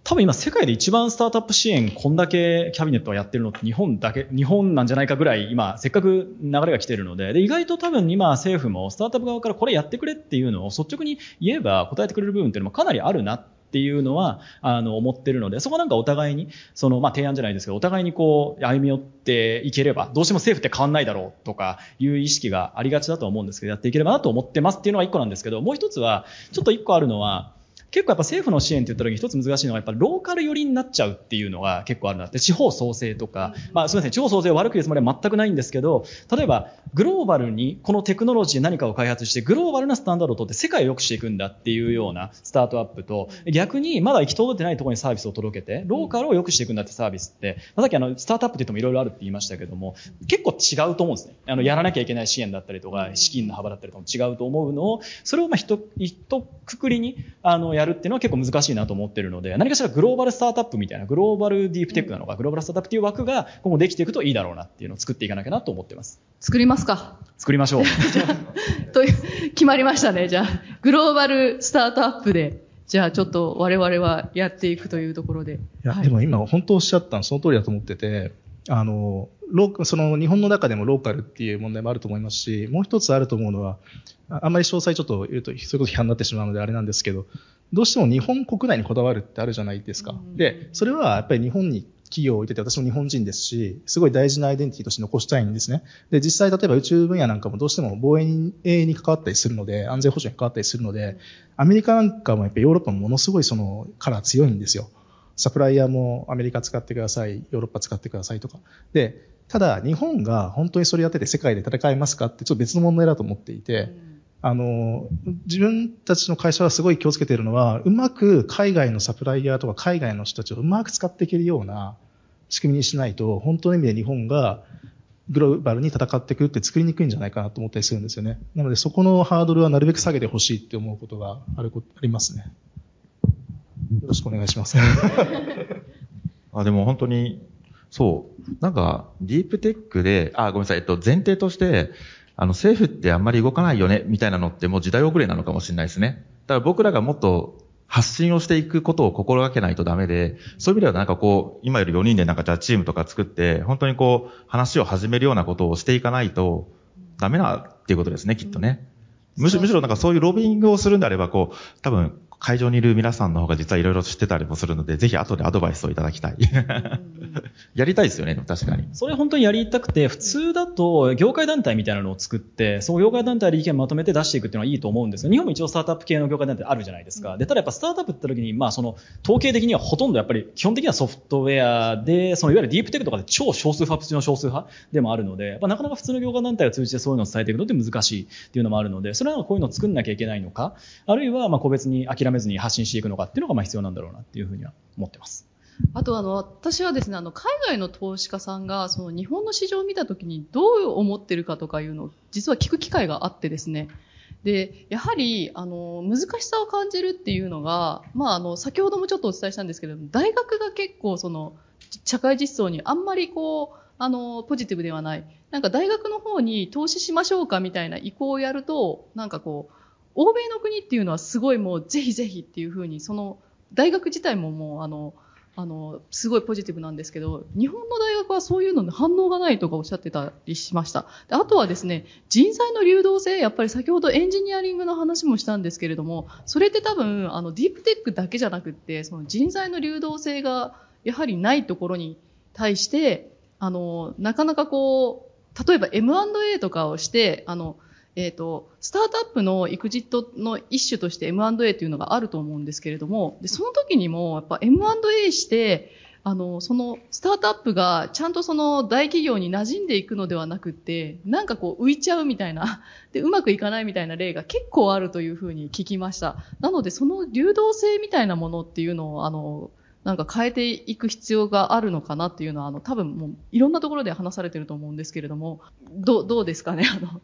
多分今世界で一番スタートアップ支援こんだけキャビネットはやってるのって日本だけ、日本なんじゃないかぐらい今せっかく流れが来てるので、で、意外と多分今政府もスタートアップ側からこれやってくれっていうのを率直に言えば答えてくれる部分っていうのもかなりあるなっていうのは、あの、思ってるので、そこなんかお互いに、その、まあ、提案じゃないですけど、お互いにこう、歩み寄っていければ、どうしても政府って変わんないだろうとかいう意識がありがちだと思うんですけど、やっていければなと思ってますっていうのが一個なんですけど、もう一つは、ちょっと一個あるのは、結構やっぱ政府の支援って言った時に一つ難しいのはやっぱローカル寄りになっちゃうっていうのが結構あるなって地方創生とか、まあすみません地方創生を悪く言うつもりは全くないんですけど例えばグローバルにこのテクノロジーで何かを開発してグローバルなスタンダードを取って世界を良くしていくんだっていうようなスタートアップと逆にまだ行き届いてないところにサービスを届けてローカルを良くしていくんだってサービスって、まあさっきあのスタートアップって言ってもいろいろあるって言いましたけども結構違うと思うんですね。あのやらなきゃいけない支援だったりとか資金の幅だったりとかも違うと思うのをそれをまあひとひとくくりにあのやるっていうのは結構難しいなと思ってるので何かしらグローバルスタートアップみたいなグローバルディープテックなのか、グローバルスタートアップっていう枠が今後できていくといいだろうなっていうのを作っていかなきゃなと思ってます作りますか？作りましょう という、決まりましたね。じゃあ、グローバルスタートアップで、じゃあちょっと我々はやっていくというところで。いや、はいでも今本当おっしゃったのその通りだと思ってて、あの、ローその日本の中でもローカルっていう問題もあると思いますし、もう一つあると思うのは、ああんまり詳細ちょっと言うと、そういうこと批判になってしまうのであれなんですけど、どうしても日本国内にこだわるってあるじゃないですか。で、それはやっぱり日本に企業を置いてて、私も日本人ですし、すごい大事なアイデンティティとして残したいんですね。で、実際例えば宇宙分野なんかもどうしても防衛に関わったりするので、安全保障に関わったりするので、アメリカなんかもやっぱりヨーロッパもものすごいそのカラー強いんですよ。サプライヤーもアメリカ使ってください、ヨーロッパ使ってくださいとか。で、ただ日本が本当にそれやってて世界で戦えますかってちょっと別の問題だと思っていて、あの、自分たちの会社はすごい気をつけているのは、うまく海外のサプライヤーとか海外の人たちをうまく使っていけるような仕組みにしないと、本当の意味で日本がグローバルに戦っていくって作りにくいんじゃないかなと思ったりするんですよね。なのでそこのハードルはなるべく下げてほしいって思うことがあることありますね。よろしくお願いします。あ、でも本当に、そう。なんか、ディープテックで、あ、ごめんなさい、えっと、前提として、あの、政府ってあんまり動かないよね、みたいなのってもう時代遅れなのかもしれないですね。だから僕らがもっと発信をしていくことを心がけないとダメで、そういう意味ではなんかこう、今より4人でなんかじゃあチームとか作って、本当にこう、話を始めるようなことをしていかないとダメなっていうことですね、きっとね。むしろ、むしろなんかそういうロビングをするんであれば、こう、多分、会場にいる皆さんの方が実はいろいろ知ってたりもするので、ぜひ後でアドバイスをいただきたい。やりたいですよね、確かに。それ本当にやりたくて、普通だと業界団体みたいなのを作って、その業界団体で意見まとめて出していくっていうのはいいと思うんですよ。日本も一応スタートアップ系の業界団体あるじゃないですか。で、ただやっぱスタートアップって時に、まあその統計的にはほとんどやっぱり基本的にはソフトウェアで、そのいわゆるディープテックとかで超少数派中の少数派でもあるので、やっぱなかなか普通の業界団体を通じてそういうのを伝えていくのって難しいっていうのもあるので、それはこういうのを作んなきゃいけないのか、あるいはまあ個別に諦めずに発信していくのかっていうのがまあ必要なんだろうなっていうふうには思ってます。あとあの、私はですね、あの、海外の投資家さんが、その日本の市場を見たときにどう思ってるかとかいうのを、実は聞く機会があってですね。で、やはり、あの、難しさを感じるっていうのが、まあ、あの、先ほどもちょっとお伝えしたんですけど、大学が結構その、社会実装にあんまりこう、あの、ポジティブではない。なんか大学の方に投資しましょうかみたいな意向をやると、なんかこう、欧米の国っていうのはすごいもうぜひぜひっていうふうに、その、大学自体ももうあの、あの、すごいポジティブなんですけど、日本の大学はそういうのに反応がないとかおっしゃってたりしました。であとはですね、人材の流動性、やっぱり先ほどエンジニアリングの話もしたんですけれども、それって多分、あの、ディープテックだけじゃなくって、その人材の流動性がやはりないところに対して、あの、なかなかこう、例えば M&A とかをして、あの、えっ、と、スタートアップのエクジットの一種として M&A というのがあると思うんですけれども、でその時にも、やっぱ M&A して、あの、そのスタートアップがちゃんとその大企業に馴染んでいくのではなくって、なんかこう浮いちゃうみたいな、で、うまくいかないみたいな例が結構あるというふうに聞きました。なので、その流動性みたいなものっていうのを、あの、なんか変えていく必要があるのかなっていうのは、あの、多分もういろんなところで話されてると思うんですけれども、どう、どうですかね、あの、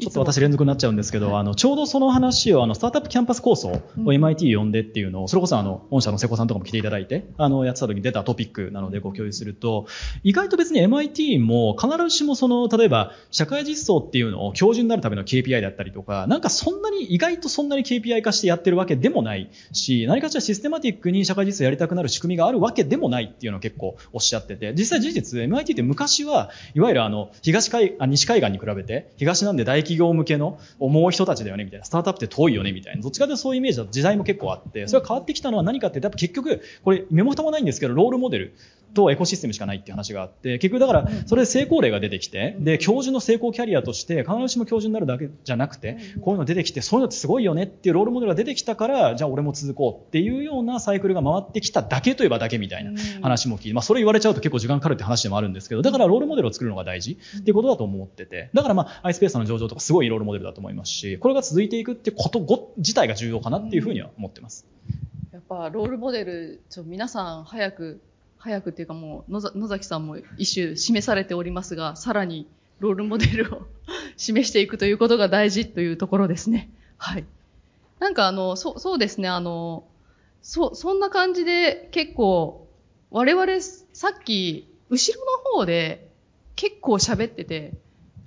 ちょっと私連続になっちゃうんですけど、あの、ちょうどその話を、あの、スタートアップキャンパス構想をうん。MIT 呼んでっていうのを、それこそあの、御社の瀬古さんとかも来ていただいて、あの、やってた時に出たトピックなのでご共有すると、意外と別に MIT も必ずしもその、例えば、社会実装っていうのを標準になるための KPI だったりとか、なんかそんなに、意外とそんなに KPI 化してやってるわけでもないし、何かしらシステマティックに社会実装やりたくなる仕組みがあるわけでもないっていうのを結構おっしゃってて、実際事実 MIT って昔は、いわゆるあの、東海、あ西海岸に比べて、東なんで大企業向けの思う人たちだよねみたいな、スタートアップって遠いよねみたいな、どっちかというとそういうイメージだ。と時代も結構あって、それが変わってきたのは何かって、やっぱ結局、これ、目も蓋もないんですけど、ロールモデル。とエコシステムしかないっていう話があって、結局だから、それで成功例が出てきて、で、教授の成功キャリアとして、必ずしも教授になるだけじゃなくて、こういうの出てきて、そういうのってすごいよねっていうロールモデルが出てきたから、じゃあ俺も続こうっていうようなサイクルが回ってきただけといえばだけみたいな話も聞いて、まあそれ言われちゃうと結構時間かかるって話でもあるんですけど、だからロールモデルを作るのが大事っていうことだと思ってて、だからまあ iSpace の上場とかすごいロールモデルだと思いますし、これが続いていくってことご自体が重要かなっていうふうには思ってます。やっぱロールモデル、ちょ皆さん早く、早くっていうかもう野野崎さんも一種示されておりますが、さらにロールモデルを 示していくということが大事というところですね。はい。なんかあの、そそうですね、あの、そ、そんな感じで結構、我々さっき、後ろの方で結構喋ってて、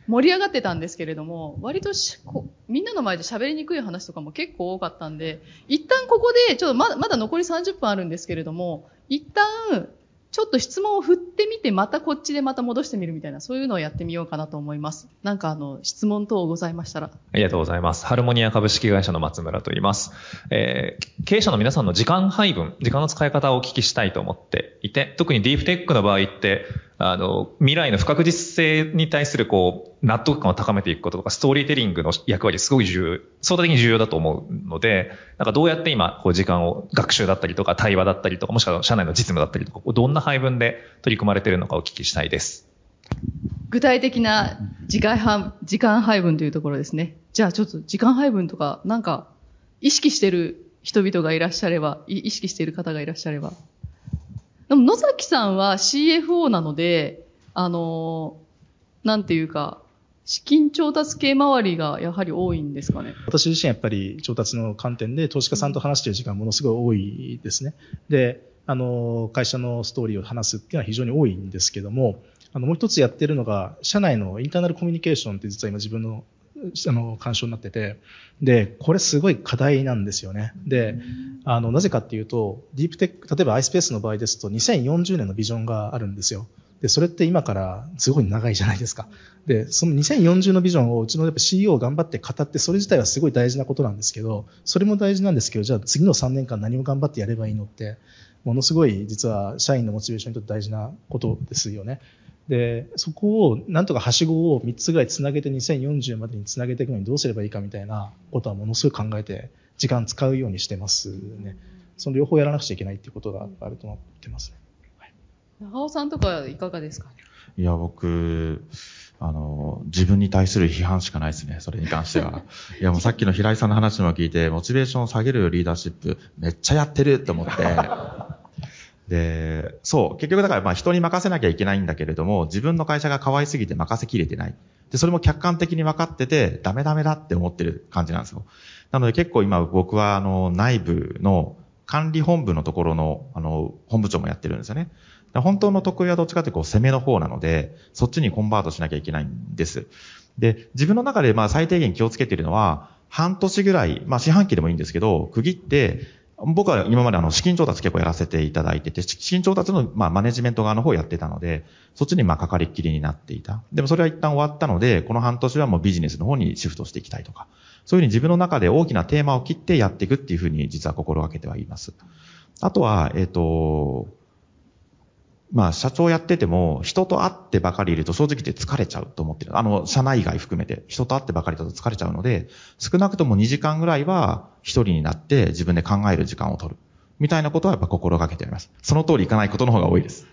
盛り上がってたんですけれども、割としこみんなの前で喋りにくい話とかも結構多かったんで、一旦ここで、ちょっとままだ残り30分あるんですけれども、一旦、ちょっと質問を振ってみて、またこっちでまた戻してみるみたいな、そういうのをやってみようかなと思います。なんかあの、質問等ございましたら。ありがとうございます。ハルモニア株式会社の松村と言います。えー経営者の皆さんの時間配分、時間の使い方をお聞きしたいと思っていて、特にディープテックの場合って、あの、未来の不確実性に対するこう、納得感を高めていくこととか、ストーリーテリングの役割すごい重要、相対的に重要だと思うので、なんかどうやって今、こう時間を学習だったりとか、対話だったりとか、もしくは社内の実務だったりとか、どんな配分で取り組まれているのかお聞きしたいです。具体的な時間配時間配分というところですね。じゃあちょっと時間配分とか、なんか、意識してる人々がいらっしゃれば、意識している方がいらっしゃれば。でも野崎さんは CFO なので、あの、なんていうか、資金調達系周りがやはり多いんですかね？私自身やっぱり調達の観点で投資家さんと話している時間ものすごい多いですね。で、あの、会社のストーリーを話すっていうのは非常に多いんですけども、あの、もう一つやってるのが、社内のインターナルコミュニケーションって実は今自分のあの、干渉になってて、で、これすごい課題なんですよね。で、あの、なぜかっていうと、ディープテック、例えば iSpace の場合ですと2040年のビジョンがあるんですよ。で、それって今からすごい長いじゃないですか。で、その2040のビジョンをうちのやっぱ CEO 頑張って語って、それ自体はすごい大事なことなんですけど、それも大事なんですけど、じゃあ次の3年間何を頑張ってやればいいのって、ものすごい実は社員のモチベーションにとって大事なことですよね。で、そこをなんとかはしごを3つぐらいつなげて2040までにつなげていくのにどうすればいいかみたいなことはものすごい考えて時間使うようにしてますね。その両方やらなくちゃいけないっていうことがあると思ってますね。はい、長尾さんとかいかがですか？いや、僕、あの、自分に対する批判しかないですね、それに関しては。いや、もうさっきの平井さんの話も聞いて、モチベーションを下げるリーダーシップ、めっちゃやってるって思って、で、そう、結局だからまあ人に任せなきゃいけないんだけれども、自分の会社が可愛すぎて任せきれてない。で、それも客観的に分かってて、ダメダメだって思ってる感じなんですよ。なので結構今僕はあの内部の管理本部のところのあの本部長もやってるんですよね。本当の得意はどっちかってこう攻めの方なので、そっちにコンバートしなきゃいけないんです。で、自分の中でまあ最低限気をつけているのは、半年ぐらい、まあ四半期でもいいんですけど、区切って、僕は今まであの資金調達結構やらせていただいてて、資金調達のまあマネジメント側の方をやってたので、そっちにまあかかりっきりになっていた。でもそれは一旦終わったので、この半年はもうビジネスの方にシフトしていきたいとか、そういうふうに自分の中で大きなテーマを切ってやっていくっていうふうに実は心がけてはいます。あとは、えっ、ー、と、まあ、社長やってても、人と会ってばかりいると正直言って疲れちゃうと思ってる。あの、社内外含めて、人と会ってばかりだと疲れちゃうので、少なくとも2時間ぐらいは一人になって自分で考える時間を取る。みたいなことはやっぱ心がけております。その通りいかないことの方が多いです。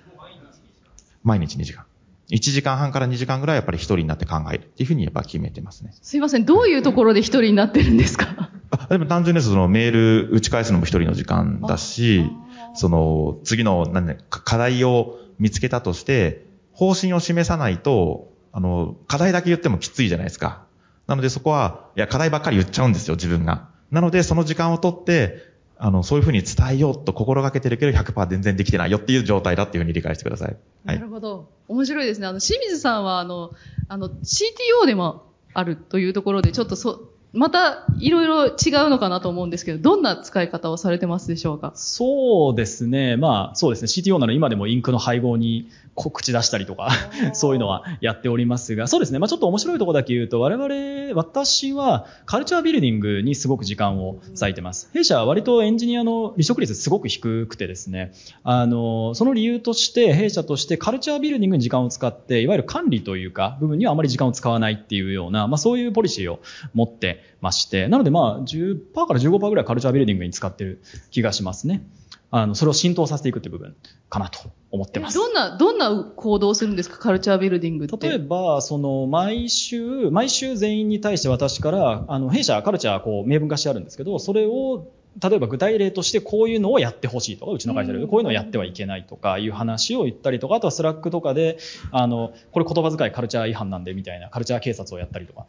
毎日2時間。1時間半から2時間ぐらいやっぱり一人になって考えるっていうふうにやっぱ決めてますね。すいません、どういうところで一人になってるんですか？あでも単純にそのメール打ち返すのも一人の時間だし、その、次の、なんね、課題を見つけたとして、方針を示さないと、あの、課題だけ言ってもきついじゃないですか。なのでそこは、いや、課題ばっかり言っちゃうんですよ、自分が。なので、その時間をとって、あの、そういうふうに伝えようと心がけてるけど100%全然できてないよっていう状態だっていうふうに理解してください。はい、なるほど。面白いですね。あの、清水さんは、あの、あの、CTO でもあるというところで、ちょっとそ、またいろいろ違うのかなと思うんですけど、どんな使い方をされてますでしょうか？そうですね。まあ、そうですね。CTO なら今でもインクの配合に口出したりとか そういうのはやっておりますが、そうですね。まあちょっと面白いところだけ言うと、我々、私はカルチャービルディングにすごく時間を割いてます。弊社は割とエンジニアの離職率すごく低くてですね、あの、その理由として、弊社としてカルチャービルディングに時間を使って、いわゆる管理というか、部分にはあまり時間を使わないっていうような、まあそういうポリシーを持ってまして、なのでまあ10%から15%ぐらい culture building に使ってる気がしますね。あの、それを浸透させていくっていう部分かなと思ってます。どんな、どんな行動をするんですか？ culture building って。例えば、その、毎週、毎週全員に対して私から、あの、弊社カルチャー、こう、明文化してあるんですけど、それを例えば具体例としてこういうのをやってほしいとか、うちの会社でこういうのをやってはいけないとかいう話を言ったりとか、あとは Slack とかで、あの、これ言葉遣いカルチャー違反なんでみたいなカルチャー警察をやったりとか、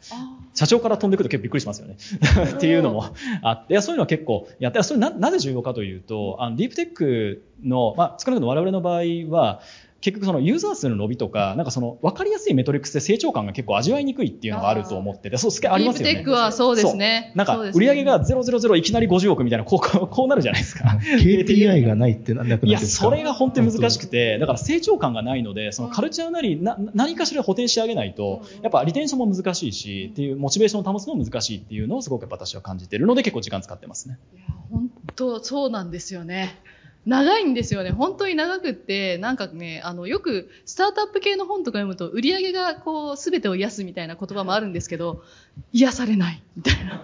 社長から飛んでくると結構びっくりしますよね。っていうのもあって、いやそういうのは結構やって、それななぜ重要かというと、あのディープテックの、まあ、少なくとも我々の場合は、結局そのユーザー数の伸びとか、なんかその分かりやすいメトリックスで成長感が結構味わいにくいっていうのがあると思ってて、そう、すげありますよね。ディープテックはそうですね。なんか売上が000いきなり50億みたいな、こう、こうなるじゃないですか。KPI がないってなんだいや、それが本当に難しくて、だから成長感がないので、そのカルチャーなり、な何かしら補填してあげないと、やっぱリテンションも難しいし、っていう、モチベーションを保つのも難しいっていうのをすごく私は感じてるので結構時間使ってますね。いや、本当そうなんですよね。長いんですよね。本当に長くって、なんかね、あの、よく、スタートアップ系の本とか読むと、売り上げがこう、すべてを癒すみたいな言葉もあるんですけど、癒されない、みたいな。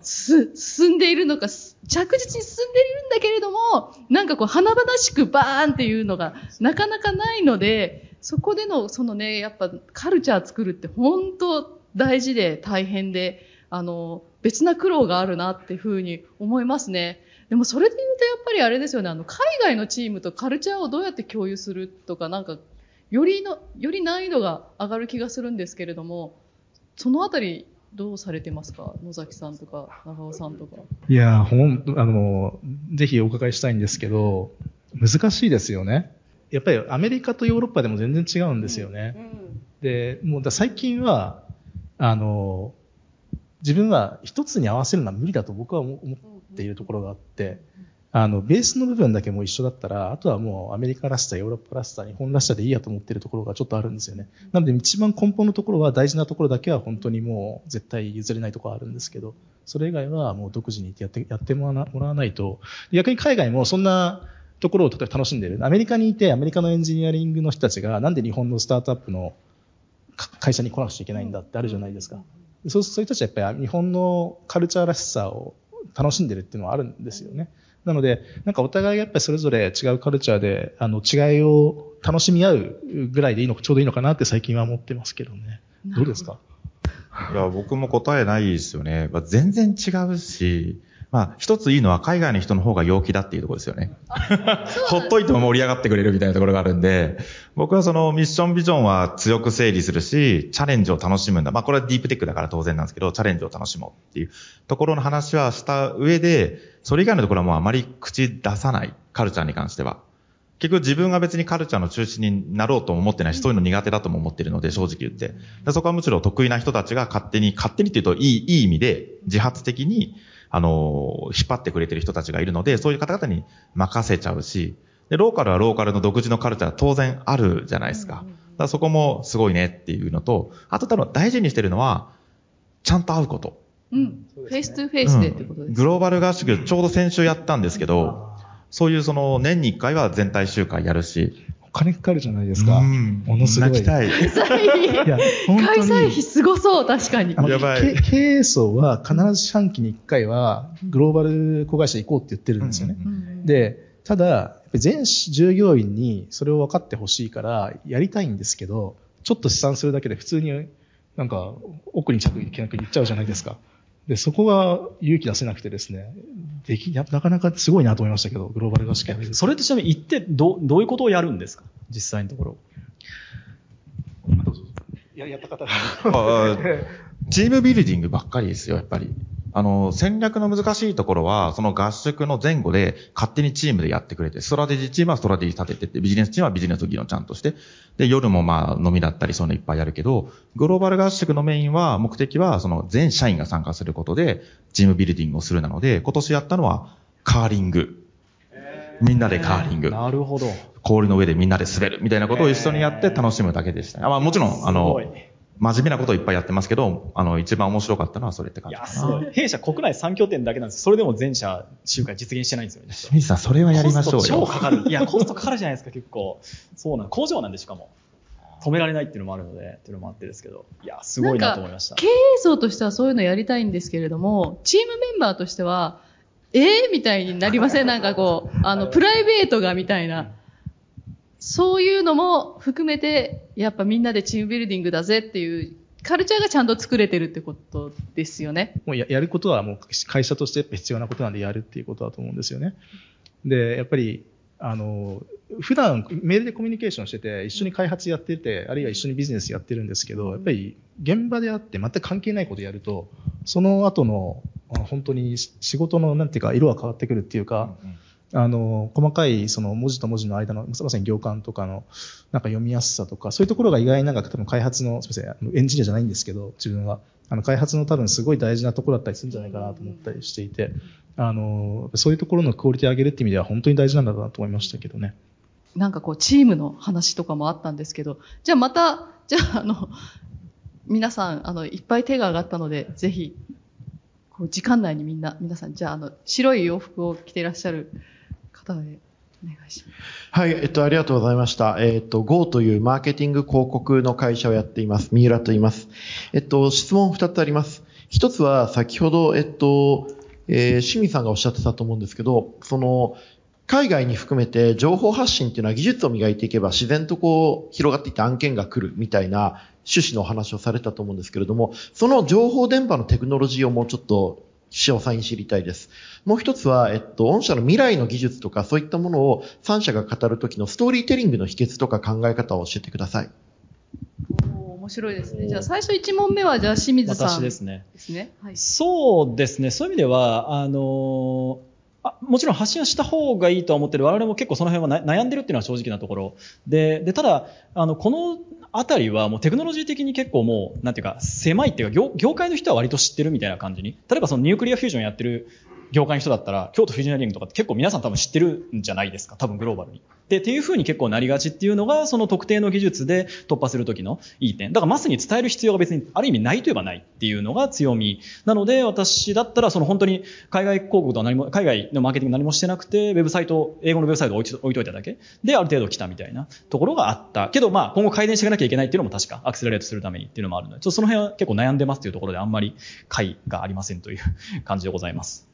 す、進んでいるのか、着実に進んでいるんだけれども、なんかこう、華々しくバーンっていうのが、なかなかないので、そこでの、そのね、やっぱ、カルチャー作るって本当大事で大変で、あの、別な苦労があるなっていうふうに思いますね。でもそれで言うとやっぱりあれですよね、あの、海外のチームとカルチャーをどうやって共有するとか、なんか、よりの、より難易度が上がる気がするんですけれども、そのあたり、どうされてますか？野崎さんとか、長尾さんとか。いやー、ほん、あの、ぜひお伺いしたいんですけど、難しいですよね。やっぱりアメリカとヨーロッパでも全然違うんですよね。で、もうだ最近は、あの、自分は一つに合わせるのは無理だと僕は思思っているところがあって、あの、ベースの部分だけも一緒だったら、あとはもうアメリカらしさ、ヨーロッパらしさ、日本らしさでいいやと思ってるところがちょっとあるんですよね。なので一番根本のところは大事なところだけは本当にもう絶対譲れないところあるんですけど、それ以外はもう独自にやって、やってもらわないと、逆に海外もそんなところを例えば楽しんでる。アメリカにいてアメリカのエンジニアリングの人たちがなんで日本のスタートアップの会社に来なくちゃいけないんだってあるじゃないですか。そうそういう人たちはやっぱり日本のカルチャーらしさを楽しんでるっていうのはあるんですよね。なので、なんかお互いがやっぱりそれぞれ違うカルチャーで、あの違いを楽しみ合うぐらいでいいのか、ちょうどいいのかなって最近は思ってますけどね。どうですか？いや、僕も答えないですよね。まあ、全然違うし、まあ、一ついいのは海外の人の方が陽気だっていうところですよね。ほっといても盛り上がってくれるみたいなところがあるんで、僕はそのミッションビジョンは強く整理するし、チャレンジを楽しむんだ。まあ、これはディープテックだから当然なんですけど、チャレンジを楽しもうっていうところの話はした上で、それ以外のところはもうあまり口出さない。カルチャーに関しては。結局自分が別にカルチャーの中心になろうとも思ってないし、そういうの苦手だとも思ってるので、正直言って。でそこはむしろ得意な人たちが勝手に、勝手にって言うといい、いい意味で、自発的に、あの、引っ張ってくれてる人たちがいるので、そういう方々に任せちゃうし、で、ローカルはローカルの独自のカルチャーは当然あるじゃないですか。だからそこもすごいねっていうのと、あと多分大事にしてるのは、ちゃんと会うこと。うん。 face to face でってことです。グローバル合宿、ちょうど先週やったんですけど、そういうその年に1回は全体集会やるし、お金かかるじゃないですか。うんものすごい。泣きたい。いや。開催費すごそう、確かにやばいけ経営層は必ず四半期に1回はグローバル子会社行こうって言ってるんですよね。うんで、ただ、全従業員にそれを分かってほしいからやりたいんですけど、ちょっと試算するだけで普通になんか奥に着いけなく言っちゃうじゃないですか。で、そこが勇気出せなくてですね、でき、やなかなかすごいなと思いましたけど、グローバル合宿やめるそれってちなみに行ってど、どういうことをやるんですか？実際のところ。ややった方が。あチームビルディングばっかりですよ、やっぱり。あの、戦略の難しいところは、その合宿の前後で勝手にチームでやってくれて、ストラテジーチームはストラテジー立ててって、ビジネスチームはビジネス議論ちゃんとして、で、夜もまあ飲みだったりそういうのいっぱいやるけど、グローバル合宿のメインは、目的はその全社員が参加することで、チームビルディングをするなので、今年やったのはカーリング。みんなでカーリング。なるほど。氷の上でみんなで滑るみたいなことを一緒にやって楽しむだけでしたね。あまあもちろん、あの真面目なことをいっぱいやってますけど、あの、一番面白かったのはそれって感いや、じかな。すごい。弊社国内3拠点だけなんですそれでも全社集会実現してないんですよね。清水さん、それはやりましょうコスト超よ。かかる。いや、コストかかるじゃないですか、結構。そうなん工場なんでしかも。止められないっていうのもあるので、っていうのもあってですけど。いや、すごいなと思いました経。営層としてはそういうのやりたいんですけれども、チームメンバーとしては、えー、みたいになりません？なんかこう、あの、プライベートがみたいな。そういうのも含めて、やっぱみんなでチームビルディングだぜっていう、カルチャーがちゃんと作れてるってことですよね。もうややることはもう会社としてやっぱ必要なことなんでやるっていうことだと思うんですよね。で、やっぱり、あの、普段メールでコミュニケーションしてて、一緒に開発やってて、あるいは一緒にビジネスやってるんですけど、やっぱり現場であって全く関係ないことやると、その後の、本当に仕事のなんていうか、色が変わってくるっていうか、あの、細かいその文字と文字の間の、まさに行間とかの、なんか読みやすさとか、そういうところが意外になんか多分開発の、すみません、エンジニアじゃないんですけど、自分は。あの、開発の多分すごい大事なところだったりするんじゃないかなと思ったりしていて、あの、そういうところのクオリティを上げるっていう意味では本当に大事なんだなと思いましたけどね。なんかこう、チームの話とかもあったんですけど、じゃあまた、じゃああの、皆さん、あの、いっぱい手が上がったので、ぜひ、こう、時間内にみんな、皆さん、じゃあ、あの、白い洋服を着ていらっしゃる方で、お願いします。はい、えっと、ありがとうございました。えっと、Go というマーケティング広告の会社をやっています。三浦と言います。えっと、質問二つあります。一つは、先ほど、えっと、えー、清水さんがおっしゃってたと思うんですけど、その、海外に含めて情報発信っていうのは技術を磨いていけば自然とこう広がっていって案件が来るみたいな趣旨のお話をされたと思うんですけれども、その情報電波のテクノロジーをもうちょっと詳細に知りたいです。もう一つは、えっと、御社の未来の技術とかそういったものを3社が語るときのストーリーテリングの秘訣とか考え方を教えてください。面白いですね。じゃあ最初1問目は、じゃあ清水さん。私ですね。ですね。はい。そうですね。そういう意味では、あのあもちろん発信はした方がいいとは思ってる。我々も結構その辺はな悩んでるっていうのは正直なところ。で、でただ、あの、このあたりはもうテクノロジー的に結構もう、なんていうか、狭いっていうか業、業界の人は割と知ってるみたいな感じに。例えばそのニュークリアフュージョンやってる業界の人だったら、京都フュージョナリングとかって結構皆さん多分知ってるんじゃないですか。多分グローバルに。で、っていう風に結構なりがちっていうのが、その特定の技術で突破するときのいい点。だからマスに伝える必要が別にある意味ないといえばないっていうのが強み。なので、私だったらその本当に海外広告とは何も、海外のマーケティング何もしてなくて、ウェブサイト、英語のウェブサイトを置い置いといただけで、ある程度来たみたいなところがあった。けど、まあ、今後改善していかなきゃいけないっていうのも確か、アクセラレートするためにっていうのもあるので、ちょっとその辺は結構悩んでますっていうところであんまり解がありませんという感じでございます。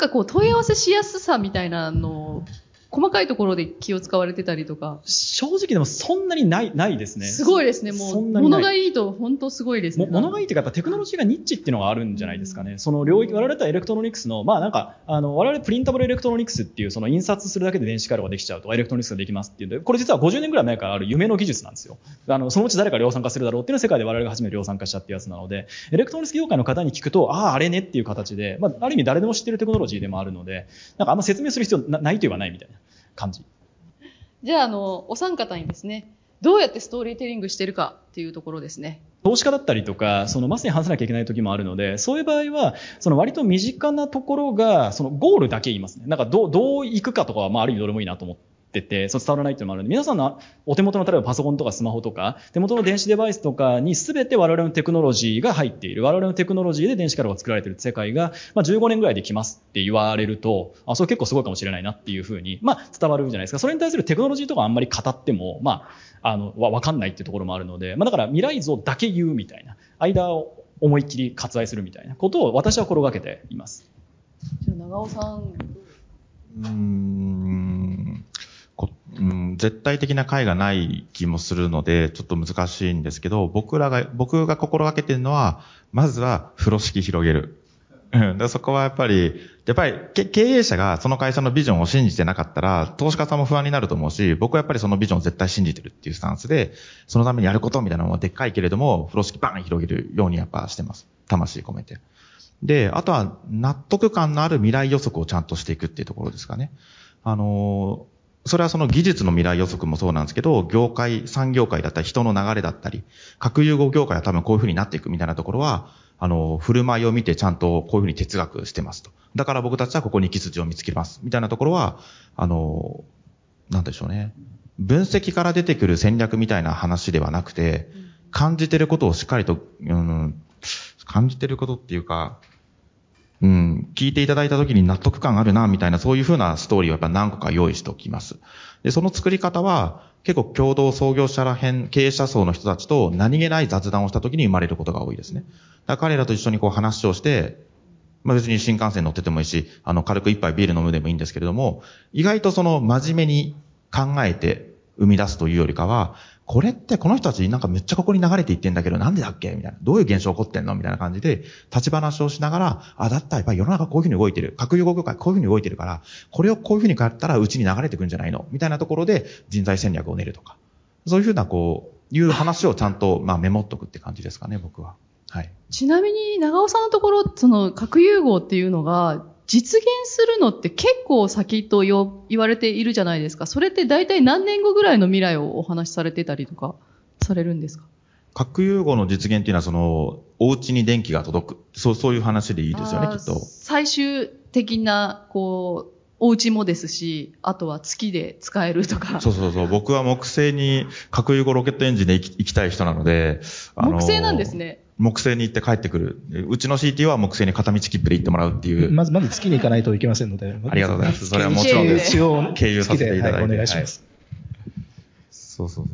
かこう問い合わせしやすさみたいなの、細かいところで気を使われてたりとか。正直でもそんなにない、ないですね。すごいですね。もう、物がいいと本当すごいですね。も物がいいっていうか、やっぱテクノロジーがニッチっていうのがあるんじゃないですかね。その領域、我々だったらエレクトロニクスの、まあなんか、あの、我々プリンタブルエレクトロニクスっていう、その印刷するだけで電子回路ができちゃうとか、エレクトロニクスができますっていうんで、これ実は50年ぐらい前からある夢の技術なんですよ。あの、そのうち誰か量産化するだろうっていうのは世界で我々が初めて量産化したってやつなので、エレクトロニクス業界の方に聞くと、ああ、あれねっていう形で、まあ、ある意味誰でも知ってるテクノロジーでもあるので、なんかあんま説明する必要なないといえばないみたいな感じ。じゃあ、あの、お三方にですね、どうやってストーリーテリングしてるかっていうところですね。投資家だったりとか、そのまさに話さなきゃいけない時もあるので、そういう場合は、その割と身近なところが、そのゴールだけ言いますね。なんかどう、どう行くかとかは、まあある意味どれもいいなと思ってて、その伝わらないっていうのもあるので、皆さんのお手元の例えばパソコンとかスマホとか、手元の電子デバイスとかに全て我々のテクノロジーが入っている。我々のテクノロジーで電子回路が作られている世界が、まあ15年ぐらいできますって言われると、あ、それ結構すごいかもしれないなっていうふうに、まあ伝わるじゃないですか。それに対するテクノロジーとかあんまり語っても、まあ、あの、わ、わかんないっていうところもあるので、まあだから未来像だけ言うみたいな、間を思いっきり割愛するみたいなことを私は心がけています。じゃあ、長尾さん。うーんこうん絶対的な解がない気もするので、ちょっと難しいんですけど、僕らが、僕が心がけてるのは、まずは風呂敷広げる。うん。そこはやっぱり、やっぱり経営者がその会社のビジョンを信じてなかったら、投資家さんも不安になると思うし、僕はやっぱりそのビジョンを絶対信じてるっていうスタンスで、そのためにやることみたいなのはでっかいけれども、風呂敷バーン広げるようにやっぱしてます。魂込めて。で、あとは納得感のある未来予測をちゃんとしていくっていうところですかね。あのーそれはその技術の未来予測もそうなんですけど、業界、産業界だったり人の流れだったり、核融合業界は多分こういう風になっていくみたいなところは、あの、振る舞いを見てちゃんとこういう風に哲学してますと。だから僕たちはここに基筋を見つけます。みたいなところは、あの、なんでしょうね。分析から出てくる戦略みたいな話ではなくて、感じてることをしっかりと、うん、感じてることっていうか、うん、聞いていただいた時に納得感あるな、みたいな、そういう風なストーリーをやっぱ何個か用意しておきます。で、その作り方は、結構共同創業者らへん、経営者層の人たちと何気ない雑談をした時に生まれることが多いですね。だから彼らと一緒にこう話をして、まあ別に新幹線乗っててもいいし、あの、軽く一杯ビール飲むでもいいんですけれども、意外とその真面目に考えて生み出すというよりかは、これってこの人たちなんかめっちゃここに流れていってんだけど、なんでだっけみたいな。どういう現象起こってんの？みたいな感じで、立ち話をしながら、あ、だったらやっぱり世の中こういうふうに動いてる。核融合業界こういうふうに動いてるから、これをこういうふうに変えたらうちに流れてくんじゃないの？みたいなところで人材戦略を練るとか。そういうふうなこう、いう話をちゃんと、まあ、メモっとくって感じですかね、僕は。はい。ちなみに、長尾さんのところ、その、核融合っていうのが、実現するのって結構先とよ言われているじゃないですか。それって大体何年後ぐらいの未来をお話しされてたりとかされるんですか？核融合の実現っていうのは、その、お家に電気が届く。そう、そういう話でいいですよね、きっと。最終的な、こう、お家もですし、あとは月で使えるとか。そうそうそう。僕は木星に核融合ロケットエンジンで行きたい人なので、木星なんですね。木星に行って帰ってくる。うちの CT は木星に片道切符で行ってもらうっていう。まず、まず月に行かないといけませんので。ありがとうございます。それはもちろんです。一応、経由させていただいて。はいお願いします。そうそうそ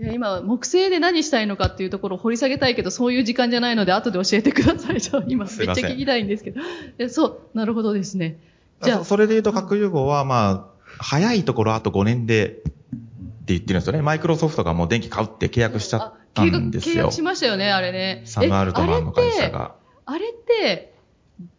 う。いや今、木星で何したいのかっていうところを掘り下げたいけど、そういう時間じゃないので、後で教えてください。じゃあ今、めっちゃ聞きたいんですけど。いやそう、なるほどですね。じゃあ、それで言うと核融合は、まあ、早いところあと5年でって言ってるんですよね。マイクロソフトがもう電気買うって契約しちゃっあた契約んですよ契約。しましたよね、あれね。サム・アルトマンの会社が。あれって、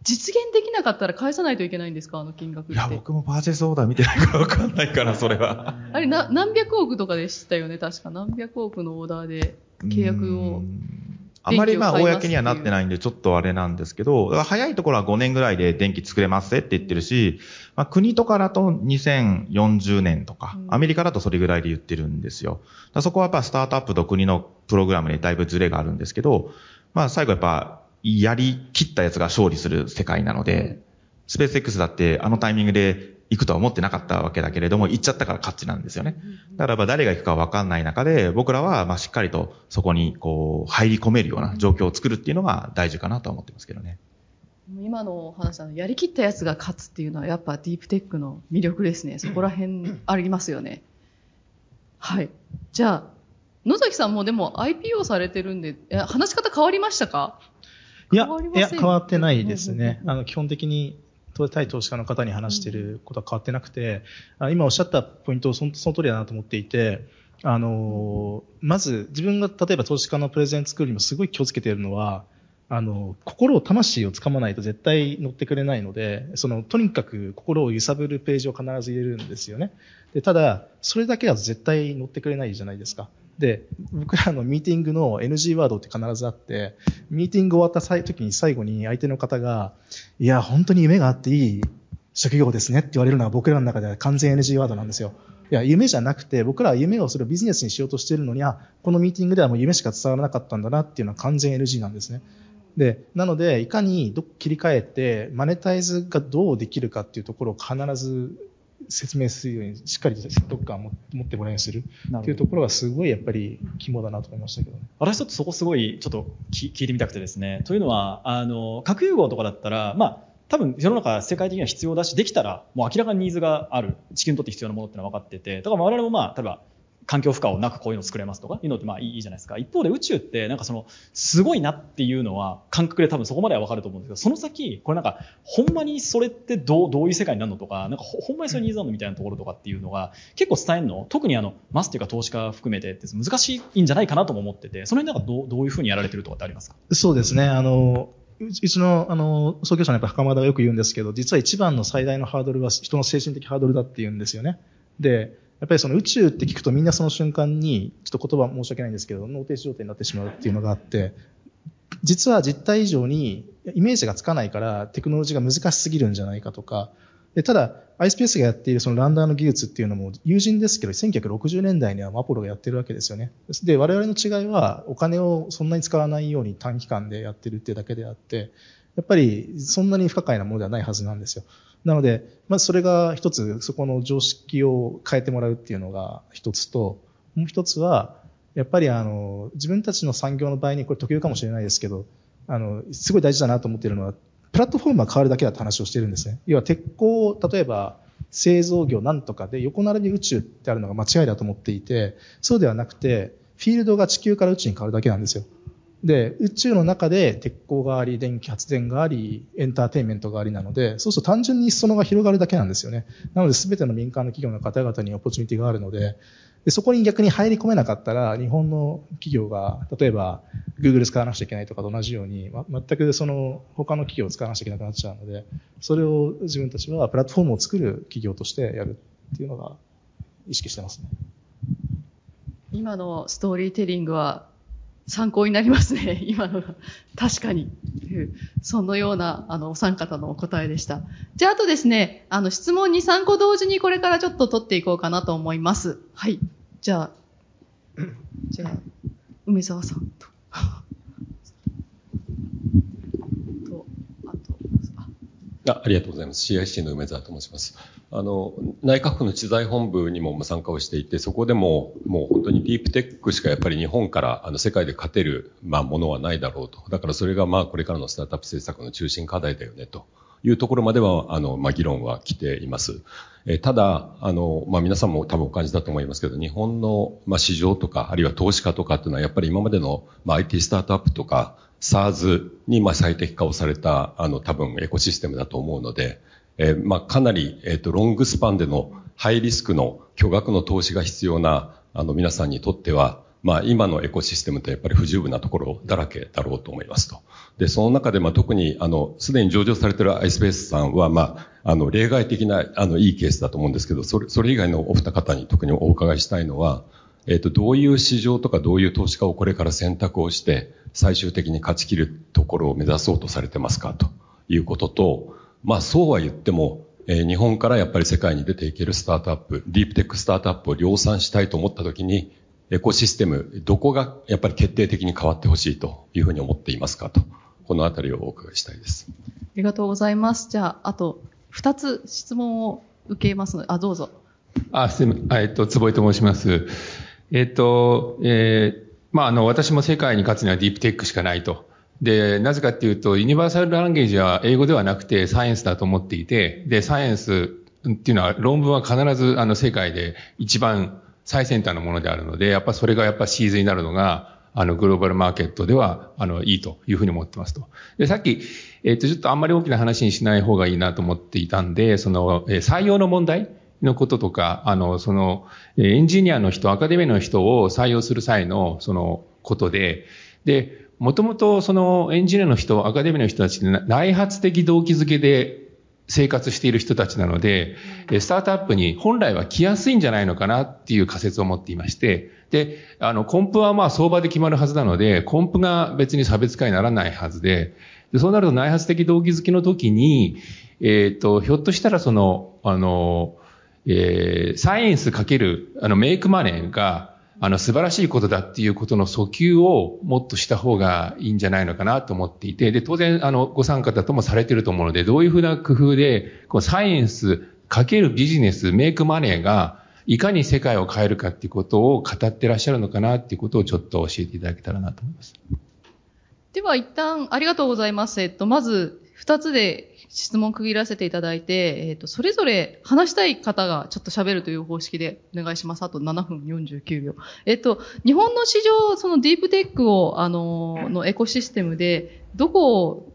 実現できなかったら返さないといけないんですかあの金額って。いや、僕もパーチェスオーダー見てないからわかんないから、それは。あれな、何百億とかでしたよね、確か。何百億のオーダーで契約うを。んあまりまあ、公にはなってないんで、ちょっとあれなんですけど、早いところは5年ぐらいで電気作れますって言ってるし、まあ、国とかだと2040年とか、うんアメリカだとそれぐらいで言ってるんですよ。そこはやっぱスタートアップと国のプログラムにだいぶズレがあるんですけど、まあ最後やっぱ、やり切ったやつが勝利する世界なので、スペース X だってあのタイミングで行くとは思ってなかったわけだけれども、行っちゃったから勝ちなんですよね。だからやっぱ誰が行くかわかんない中で、僕らはまあしっかりとそこにこう入り込めるような状況を作るっていうのが大事かなとは思ってますけどね。今のお話のやりきったやつが勝つっていうのはやっぱディープテックの魅力ですね。そこら辺ありますよね。はい。じゃあ、野崎さんもでも IPO されてるんで、え話し方変わりましたか？いやいや、変わってないですね。うんうんあの、基本的に、対投資家の方に話していることは変わってなくて、あ今おっしゃったポイント、そのその通りだなと思っていて、あのーまず自分が例えば投資家のプレゼン作るにもすごい気をつけているのは、あの、心を、魂をつかまないと絶対乗ってくれないので、その、とにかく心を揺さぶるページを必ず入れるんですよね。で、ただ、それだけだと絶対乗ってくれないじゃないですか。で、僕らのミーティングの NG ワードって必ずあって、ミーティング終わった時に最後に相手の方が、いや、本当に夢があっていい職業ですねって言われるのは僕らの中では完全 NG ワードなんですよ。いや、夢じゃなくて、僕らは夢をそれをビジネスにしようとしているのに、あ、このミーティングではもう夢しか伝わらなかったんだなっていうのは完全 NG なんですね。で、なので、いかにど切り替えて、マネタイズがどうできるかっていうところを必ず説明するように、しっかりと説得感を持ってもらうようにするっていうところはすごいやっぱり肝だなと思いましたけどね。私ちょっとそこすごいちょっと聞聞いてみたくてですね。というのは、あの、核融合とかだったら、まあ、多分世の中世界的には必要だし、できたらもう明らかにニーズがある、地球にとって必要なものってのは分かってて、だから我々もまあ、例えば、環境負荷をなくこういうのを作れますとかいうのってまあいいじゃないですか。一方で宇宙ってなんかそのすごいなっていうのは感覚で多分そこまではわかると思うんですけど、その先、これなんかほんまにそれってどうどういう世界になるのとか、なんかほんまにそういうニーズなのみたいなところとかっていうのが結構伝えるの、特にあのマスっていうか投資家含めてって難しいんじゃないかなとも思ってて、その辺なんかどうどういうふうにやられてるとかってありますか？そうですね。あの、うちの、あの、創業者のやっぱ袴田がよく言うんですけど、実は一番の最大のハードルは人の精神的ハードルだって言うんですよね。で、やっぱりその宇宙って聞くとみんなその瞬間に、ちょっと言葉申し訳ないんですけど、脳停止状態になってしまうっていうのがあって、実は実態以上にイメージがつかないからテクノロジーが難しすぎるんじゃないかとか、でただ iSpace がやっているそのランダーの技術っていうのも友人ですけど、1960年代にはアポロがやってるわけですよね。で、我々の違いはお金をそんなに使わないように短期間でやってるっていうだけであって、やっぱりそんなに不可解なものではないはずなんですよ。なので、まずそれが一つ、そこの常識を変えてもらうっていうのが一つと、もう一つは、やっぱりあの、自分たちの産業の場合に、これ特有かもしれないですけど、あの、すごい大事だなと思っているのは、プラットフォームが変わるだけだって話をしてるんですね。要は鉄鋼、例えば製造業なんとかで横並び宇宙ってあるのが間違いだと思っていて、そうではなくて、フィールドが地球から宇宙に変わるだけなんですよ。で、宇宙の中で鉄鋼があり、電気発電があり、エンターテインメントがありなので、そうすると単純に裾野が広がるだけなんですよね。なので全ての民間の企業の方々にオポチュニティがあるので、でそこに逆に入り込めなかったら、日本の企業が、例えば Google 使わなくちゃいけないとかと同じように、ま、全くその他の企業を使わなくちゃいけなくなっちゃうので、それを自分たちはプラットフォームを作る企業としてやるっていうのが意識してますね。今のストーリーテリングは参考になりますね。今のが。確かに。そのような、あの、お三方のお答えでした。じゃあ、あとですね、あの、質問2、3個同時にこれからちょっと取っていこうかなと思います。はい。じゃあ、じゃあ、梅沢さんと。と、あと、ああありがとうございます。CIC の梅沢と申します。あの、内閣府の知財本部にも参加をしていて、そこでも、もう本当にディープテックしかやっぱり日本からあの世界で勝てる、まあ、ものはないだろうと。だからそれがまあ、これからのスタートアップ政策の中心課題だよね、というところまでは、あの、まあ、議論は来ています。えただ、あの、まあ、皆さんも多分お感じだと思いますけど、日本の、まあ、市場とか、あるいは投資家とかっていうのは、やっぱり今までの、まあ、IT スタートアップとか、SARS にまあ最適化をされた、あの、多分エコシステムだと思うので、えーまあ、かなり、えっ、と、ロングスパンでのハイリスクの巨額の投資が必要な、あの、皆さんにとっては、まあ今のエコシステムってやっぱり不十分なところだらけだろうと思いますと。で、その中でまあ特にあの、すでに上場されている iSpace さんはまあ、あの、例外的なあの、いいケースだと思うんですけど、それ、それ以外のお二方に特にお伺いしたいのは、えっ、と、どういう市場とかどういう投資家をこれから選択をして、最終的に勝ち切るところを目指そうとされてますかということと、まあそうは言っても、えー、日本からやっぱり世界に出ていけるスタートアップ、ディープテックスタートアップを量産したいと思ったときに、エコシステム、どこがやっぱり決定的に変わってほしいというふうに思っていますかと、このあたりをお伺いしたいです。ありがとうございます。じゃあ、あと、二つ質問を受けますので、あ、どうぞ。あ、すみません。えっと、坪井と申します。えっと、えー、まあ、あの、私も世界に勝つにはディープテックしかないと。で、なぜかっていうと、ユニバーサルランゲージは英語ではなくてサイエンスだと思っていて、で、サイエンスっていうのは論文は必ずあの世界で一番最先端のものであるので、やっぱそれがやっぱシーズンになるのが、あの、グローバルマーケットでは、あの、いいというふうに思ってますと。で、さっき、えっ、と、ちょっとあんまり大きな話にしない方がいいなと思っていたんで、その、え採用の問題のこととか、あの、その、エンジニアの人、アカデミーの人を採用する際の、その、ことで、で、もともとそのエンジニアの人、アカデミーの人たち内発的動機づけで生活している人たちなので、スタートアップに本来は来やすいんじゃないのかなっていう仮説を持っていまして、で、あの、コンプはまあ相場で決まるはずなので、コンプが別に差別化にならないはずで、でそうなると内発的動機づけの時に、えっ、ー、と、ひょっとしたらその、あの、えー、サイエンスかける、あの、メイクマネーが、あの、素晴らしいことだっていうことの訴求をもっとした方がいいんじゃないのかなと思っていて、で、当然、あの、ご参加だともされてると思うので、どういうふうな工夫で、このサイエンスかけるビジネス、メイクマネーが、いかに世界を変えるかっていうことを語ってらっしゃるのかなっていうことをちょっと教えていただけたらなと思います。では一旦ありがとうございます。えっと、まず二つで質問区切らせていただいて、えっ、ー、と、それぞれ話したい方がちょっと喋るという方式でお願いします。あと7分49秒。えっ、ー、と、日本の市場、そのディープテックを、あの、のエコシステムで、どこを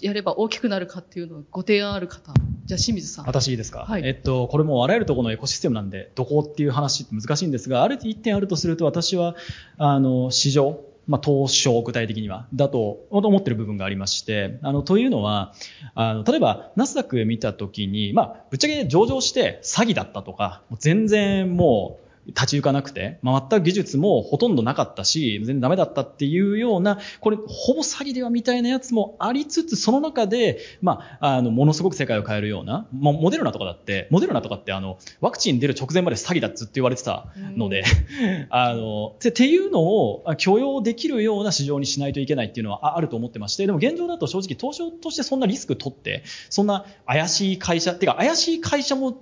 やれば大きくなるかっていうのをご提案ある方。じゃあ清水さん。私いいですか？はい。えっと、これもあらゆるところのエコシステムなんで、どこっていう話って難しいんですが、ある一点あるとすると、私は、あの、市場、まあ、東証具体的には、だと思ってる部分がありまして、あの、というのは、あの、例えば、ナスダック見たときに、まあ、ぶっちゃけ上場して詐欺だったとか、全然もう、立ち行かなくて、まあ、全く技術もほとんどなかったし、全然ダメだったっていうような、これ、ほぼ詐欺ではみたいなやつもありつつ、その中で、まあ、あの、ものすごく世界を変えるような、まあ、モデルナとかだって、モデルナとかって、あの、ワクチン出る直前まで詐欺だっずっと言われてたので、あの、っていうのを許容できるような市場にしないといけないっていうのはあると思ってまして、でも現状だと正直、東証としてそんなリスク取って、そんな怪しい会社、てか怪しい会社も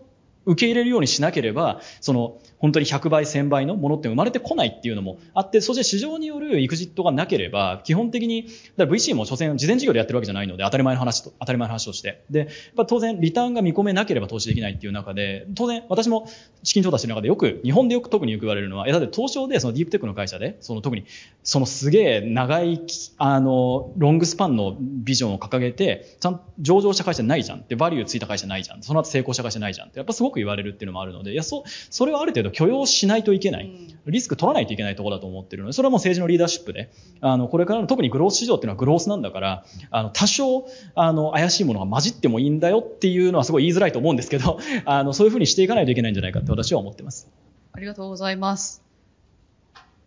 受け入れるようにしなければ、その、本当に100倍、1000倍のものって生まれてこないっていうのもあって、そして市場によるエグジットがなければ、基本的に、だ VC も所詮事前事業でやってるわけじゃないので、当たり前の話と、当たり前の話として。で、当然、リターンが見込めなければ投資できないっていう中で、当然、私も資金調達してる中でよく、日本でよく特によく言われるのは、え、だって東証でそのディープテックの会社で、その特に、そのすげえ長い、あの、ロングスパンのビジョンを掲げて、ちゃんと上場した会社ないじゃんって、バリューついた会社ないじゃん。その後成功した会社ないじゃんって、やっぱすごく言われるっていうのもあるので、いや、そ、それはある程度許容しないといけない。リスク取らないといけないところだと思ってるので、それはもう政治のリーダーシップで、あの、これからの特にグロース市場っていうのはグロースなんだから、あの、多少、あの、怪しいものが混じってもいいんだよっていうのはすごい言いづらいと思うんですけど、あの、そういうふうにしていかないといけないんじゃないかって私は思ってます。ありがとうございます。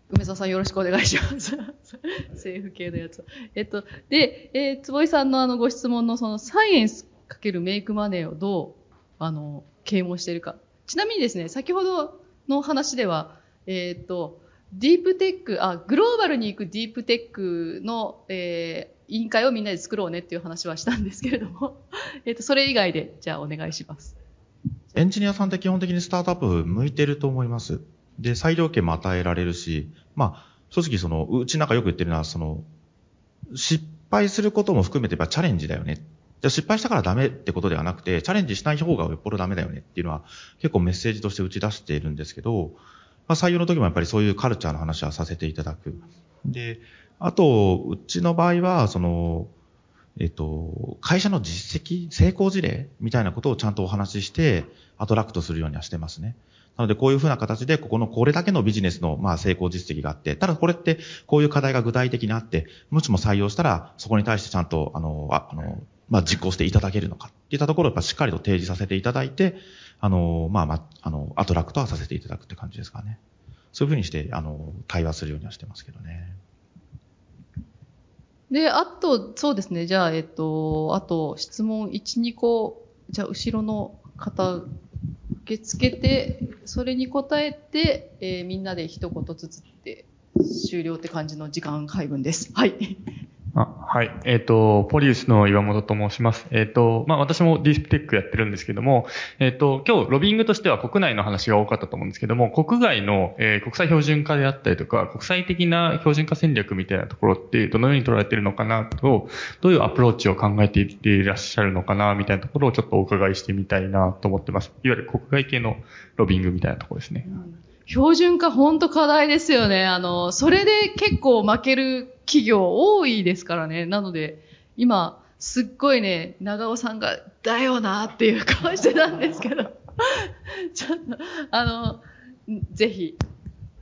梅沢さんよろしくお願いします。政府系のやつ。えっと、で、えー、坪井さんのあのご質問のそのサイエンスかけるメイクマネーをどう、あの、啓蒙しているか。ちなみにですね、先ほどの話では、えっ、ー、と、ディープテック、あ、グローバルに行くディープテックの、えー、委員会をみんなで作ろうねっていう話はしたんですけれども、えっと、それ以外で、じゃあお願いします。エンジニアさんって基本的にスタートアップ向いてると思います。で、裁量権も与えられるし、まあ、正直その、うちなんかよく言ってるのは、その、失敗することも含めてやっぱチャレンジだよね。じゃ失敗したからダメってことではなくて、チャレンジしない方がよっぽどダメだよねっていうのは結構メッセージとして打ち出しているんですけど、まあ、採用の時もやっぱりそういうカルチャーの話はさせていただく。で、あと、うちの場合は、その、えっと、会社の実績、成功事例みたいなことをちゃんとお話しして、アトラクトするようにはしてますね。なので、こういうふうな形で、ここのこれだけのビジネスの、まあ、成功実績があって、ただこれって、こういう課題が具体的にあって、もしも採用したら、そこに対してちゃんと、あの、ああの、まあ、実行していただけるのかっていったところをやっぱしっかりと提示させていただいて、あの、まあ、まあ、あの、アトラクトはさせていただくって感じですかね。そういうふうにして、あの、対話するようにはしてますけどね。で、あと、そうですね。じゃあ、えっと、あと、質問1、2個、じゃあ、後ろの方、受け付けて、それに答えて、えー、みんなで一言ずつって終了って感じの時間配分です。はい。あはい。えっ、ー、と、ポリウスの岩本と申します。えっ、ー、と、まあ、私もディスプテックやってるんですけども、えっ、ー、と、今日ロビングとしては国内の話が多かったと思うんですけども、国外の、え国際標準化であったりとか、国際的な標準化戦略みたいなところってどのように捉えてるのかなと、どういうアプローチを考えていらっしゃるのかなみたいなところをちょっとお伺いしてみたいなと思ってます。いわゆる国外系のロビングみたいなところですね。標準化本当課題ですよね。あの、それで結構負ける企業多いですからね。なので、今、すっごいね、長尾さんが、だよなっていう顔してたんですけど、ちょっと、あの、ぜひ。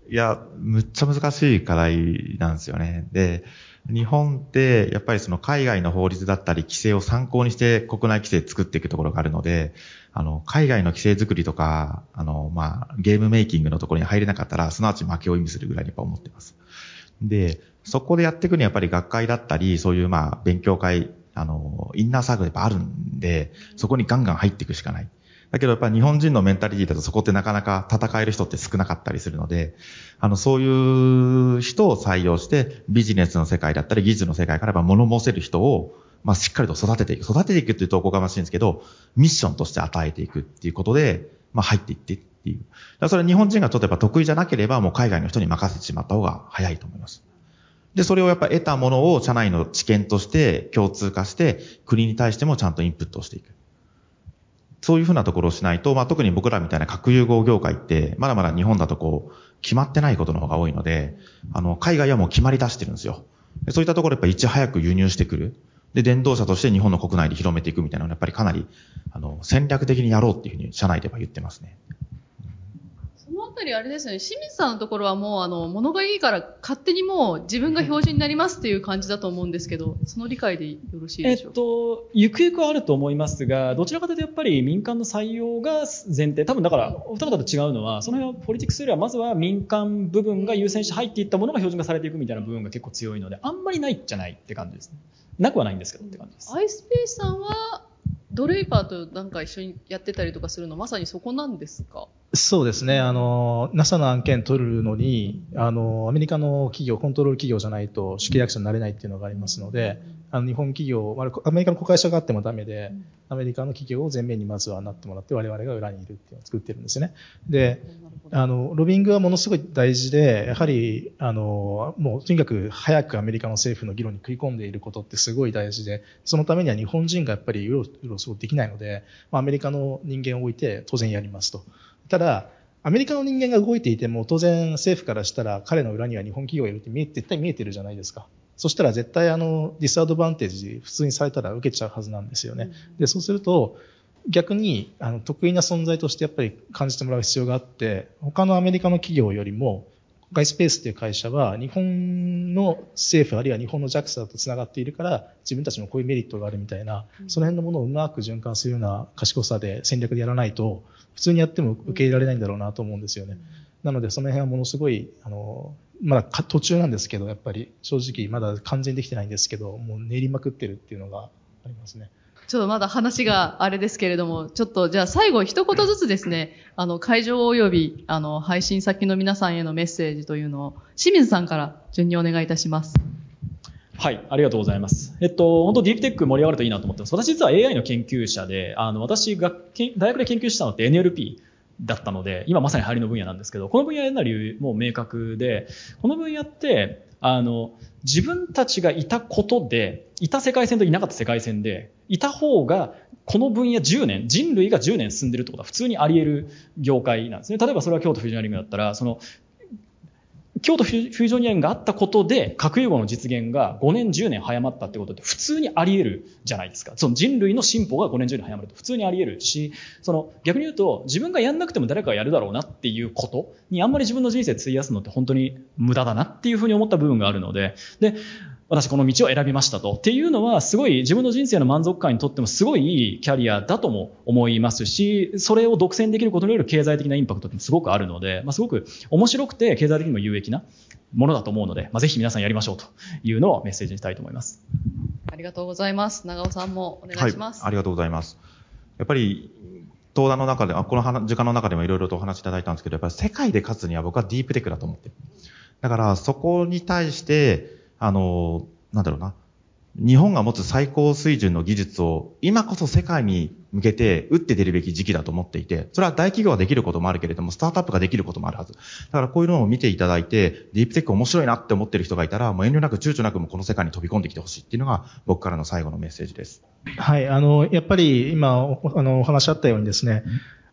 いや、むっちゃ難しい課題なんですよね。で、日本って、やっぱりその海外の法律だったり規制を参考にして国内規制作っていくところがあるので、あの、海外の規制作りとか、あの、まあ、ゲームメイキングのところに入れなかったら、すなわち負けを意味するぐらいにやっぱ思ってます。で、そこでやっていくにはやっぱり学会だったり、そういうまあ、勉強会、あの、インナーサークルやっぱあるんで、そこにガンガン入っていくしかない。だけどやっぱ日本人のメンタリティだとそこってなかなか戦える人って少なかったりするので、あの、そういう人を採用して、ビジネスの世界だったり技術の世界からやっぱ物申せる人をまあ、しっかりと育てていく。育てていくっていうとおこがましいんですけど、ミッションとして与えていくっていうことで、まあ、入っていってっていう。だからそれ日本人がちょっとやっぱ得意じゃなければ、もう海外の人に任せてしまった方が早いと思います。で、それをやっぱ得たものを社内の知見として共通化して、国に対してもちゃんとインプットしていく。そういうふうなところをしないと、まあ、特に僕らみたいな核融合業界って、まだまだ日本だとこう、決まってないことの方が多いので、あの、海外はもう決まり出してるんですよ。でそういったところやっぱいち早く輸入してくる。で、電動車として日本の国内で広めていくみたいなのは、やっぱりかなり、あの、戦略的にやろうっていうふうに社内では言ってますね。そのあたりあれですよね、清水さんのところはもう、あの、物がいいから勝手にもう自分が標準になりますっていう感じだと思うんですけど、その理解でよろしいでしょうか？えっと、ゆくゆくあると思いますが、どちらかというとやっぱり民間の採用が前提、多分だから、お二方と違うのは、その辺はポリティクスよりはまずは民間部分が優先して入っていったものが標準化されていくみたいな部分が結構強いので、あんまりないじゃないって感じですね。なくはないんですけどって感じです。アイスペースさんはドレイパーとなんか一緒にやってたりとかするのまさにそこなんですか？そうですね。あの、NASA の案件取るのに、あの、アメリカの企業、コントロール企業じゃないと、主契約者になれないっていうのがありますので、あの、日本企業、アメリカの子会社があってもダメで、アメリカの企業を前面にまずはなってもらって、我々が裏にいるっていうのを作ってるんですね。で、あの、ロビングはものすごい大事で、やはり、あの、もうとにかく早くアメリカの政府の議論に食い込んでいることってすごい大事で、そのためには日本人がやっぱりうろうろそうできないので、アメリカの人間を置いて当然やりますと。ただ、アメリカの人間が動いていても、当然政府からしたら彼の裏には日本企業がいるって見え絶対見えてるじゃないですか。そしたら絶対あの、ディスアドバンテージ普通にされたら受けちゃうはずなんですよね。で、そうすると、逆にあの得意な存在としてやっぱり感じてもらう必要があって、他のアメリカの企業よりも、ガイスペースっていう会社は日本の政府あるいは日本の JAXA とつながっているから自分たちもこういうメリットがあるみたいな、その辺のものをうまく循環するような賢さで戦略でやらないと普通にやっても受け入れられないんだろうなと思うんですよね。なのでその辺はものすごいあのまだ途中なんですけどやっぱり正直まだ完全にできてないんですけどもう練りまくってるっていうのがありますね。ちょっとまだ話があれですけれども、ちょっとじゃあ最後一言ずつですね、あの会場及びあの配信先の皆さんへのメッセージというのを清水さんから順にお願いいたします。はい、ありがとうございます。えっと、本当ディープテック盛り上がるといいなと思ってます。私実は AI の研究者で、あの、私が大学で研究したのって NLP だったので、今まさに入りの分野なんですけど、この分野やる理由も明確で、この分野って、あの、自分たちがいたことで、いた世界線といなかった世界線で、いた方が、この分野10年、人類が10年進んでるってことは普通にあり得る業界なんですね。例えばそれは京都フュージョナリングだったら、その、京都フュージョニアンがあったことで、核融合の実現が5年、10年早まったってことって普通にあり得るじゃないですか。その人類の進歩が5年、10年早まると普通にあり得るし、その逆に言うと自分がやんなくても誰かがやるだろうなってっていうことにあんまり自分の人生費やすのって本当に無駄だなっていうふうに思った部分があるので、で、私この道を選びましたと。っていうのは、すごい自分の人生の満足感にとってもすごいいいキャリアだとも思いますし、それを独占できることによる経済的なインパクトってすごくあるので、まあ、すごく面白くて経済的にも有益なものだと思うので、まあ、ぜひ皆さんやりましょうというのをメッセージにしたいと思います。ありがとうございます。長尾さんもお願いします。はい、ありがとうございます。やっぱり、登壇の中で、あこの時間の中でもいろいろとお話しいただいたんですけど、やっぱり世界で勝つには僕はディープテックだと思ってる。だからそこに対して、あの、なんだろうな。日本が持つ最高水準の技術を今こそ世界に向けて打って出るべき時期だと思っていて、それは大企業はできることもあるけれども、スタートアップができることもあるはず。だからこういうのを見ていただいて、ディープテック面白いなって思ってる人がいたら、もう遠慮なく躊躇なくもこの世界に飛び込んできてほしいっていうのが僕からの最後のメッセージです。はい、あの、やっぱり今おあのお話あったようにですね、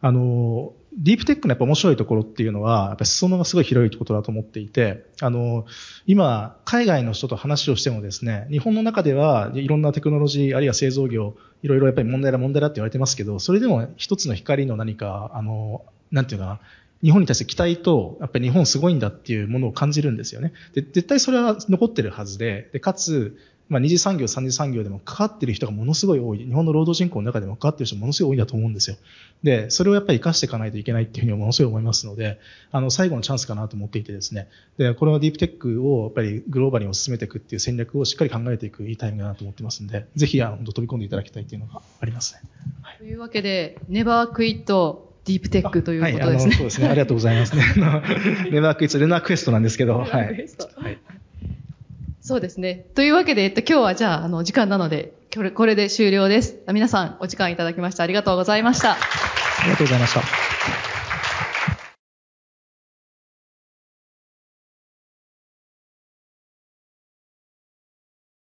あの、ディープテックのやっぱ面白いところっていうのは、やっぱ裾野がすごい広いことだと思っていて、あの、今、海外の人と話をしてもですね、日本の中ではいろんなテクノロジー、あるいは製造業、いろいろやっぱり問題だ問題だって言われてますけど、それでも一つの光の何か、あの、なんていうかな、日本に対して期待と、やっぱり日本すごいんだっていうものを感じるんですよね。で、絶対それは残ってるはずで、で、かつ、まあ、二次産業、三次産業でもかかってる人がものすごい多い。日本の労働人口の中でもかかってる人ものすごい多いんだと思うんですよ。で、それをやっぱり活かしていかないといけないっていうふうにものすごい思いますので、あの、最後のチャンスかなと思っていてですね。で、これはディープテックをやっぱりグローバルに進めていくっていう戦略をしっかり考えていくいいタイミングだなと思ってますんで、ぜひ、あの、飛び込んでいただきたいっていうのがありますね。はい、というわけで、ネバークイットディープテックということですね。はい、そうですね。ありがとうございますね。ネバークイット、レナークエストなんですけど、はい。はいそうですね。というわけで、えっと、今日はじゃあ、あの、時間なので、これ、これで終了です。皆さん、お時間いただきましてありがとうございました。ありがとうございました。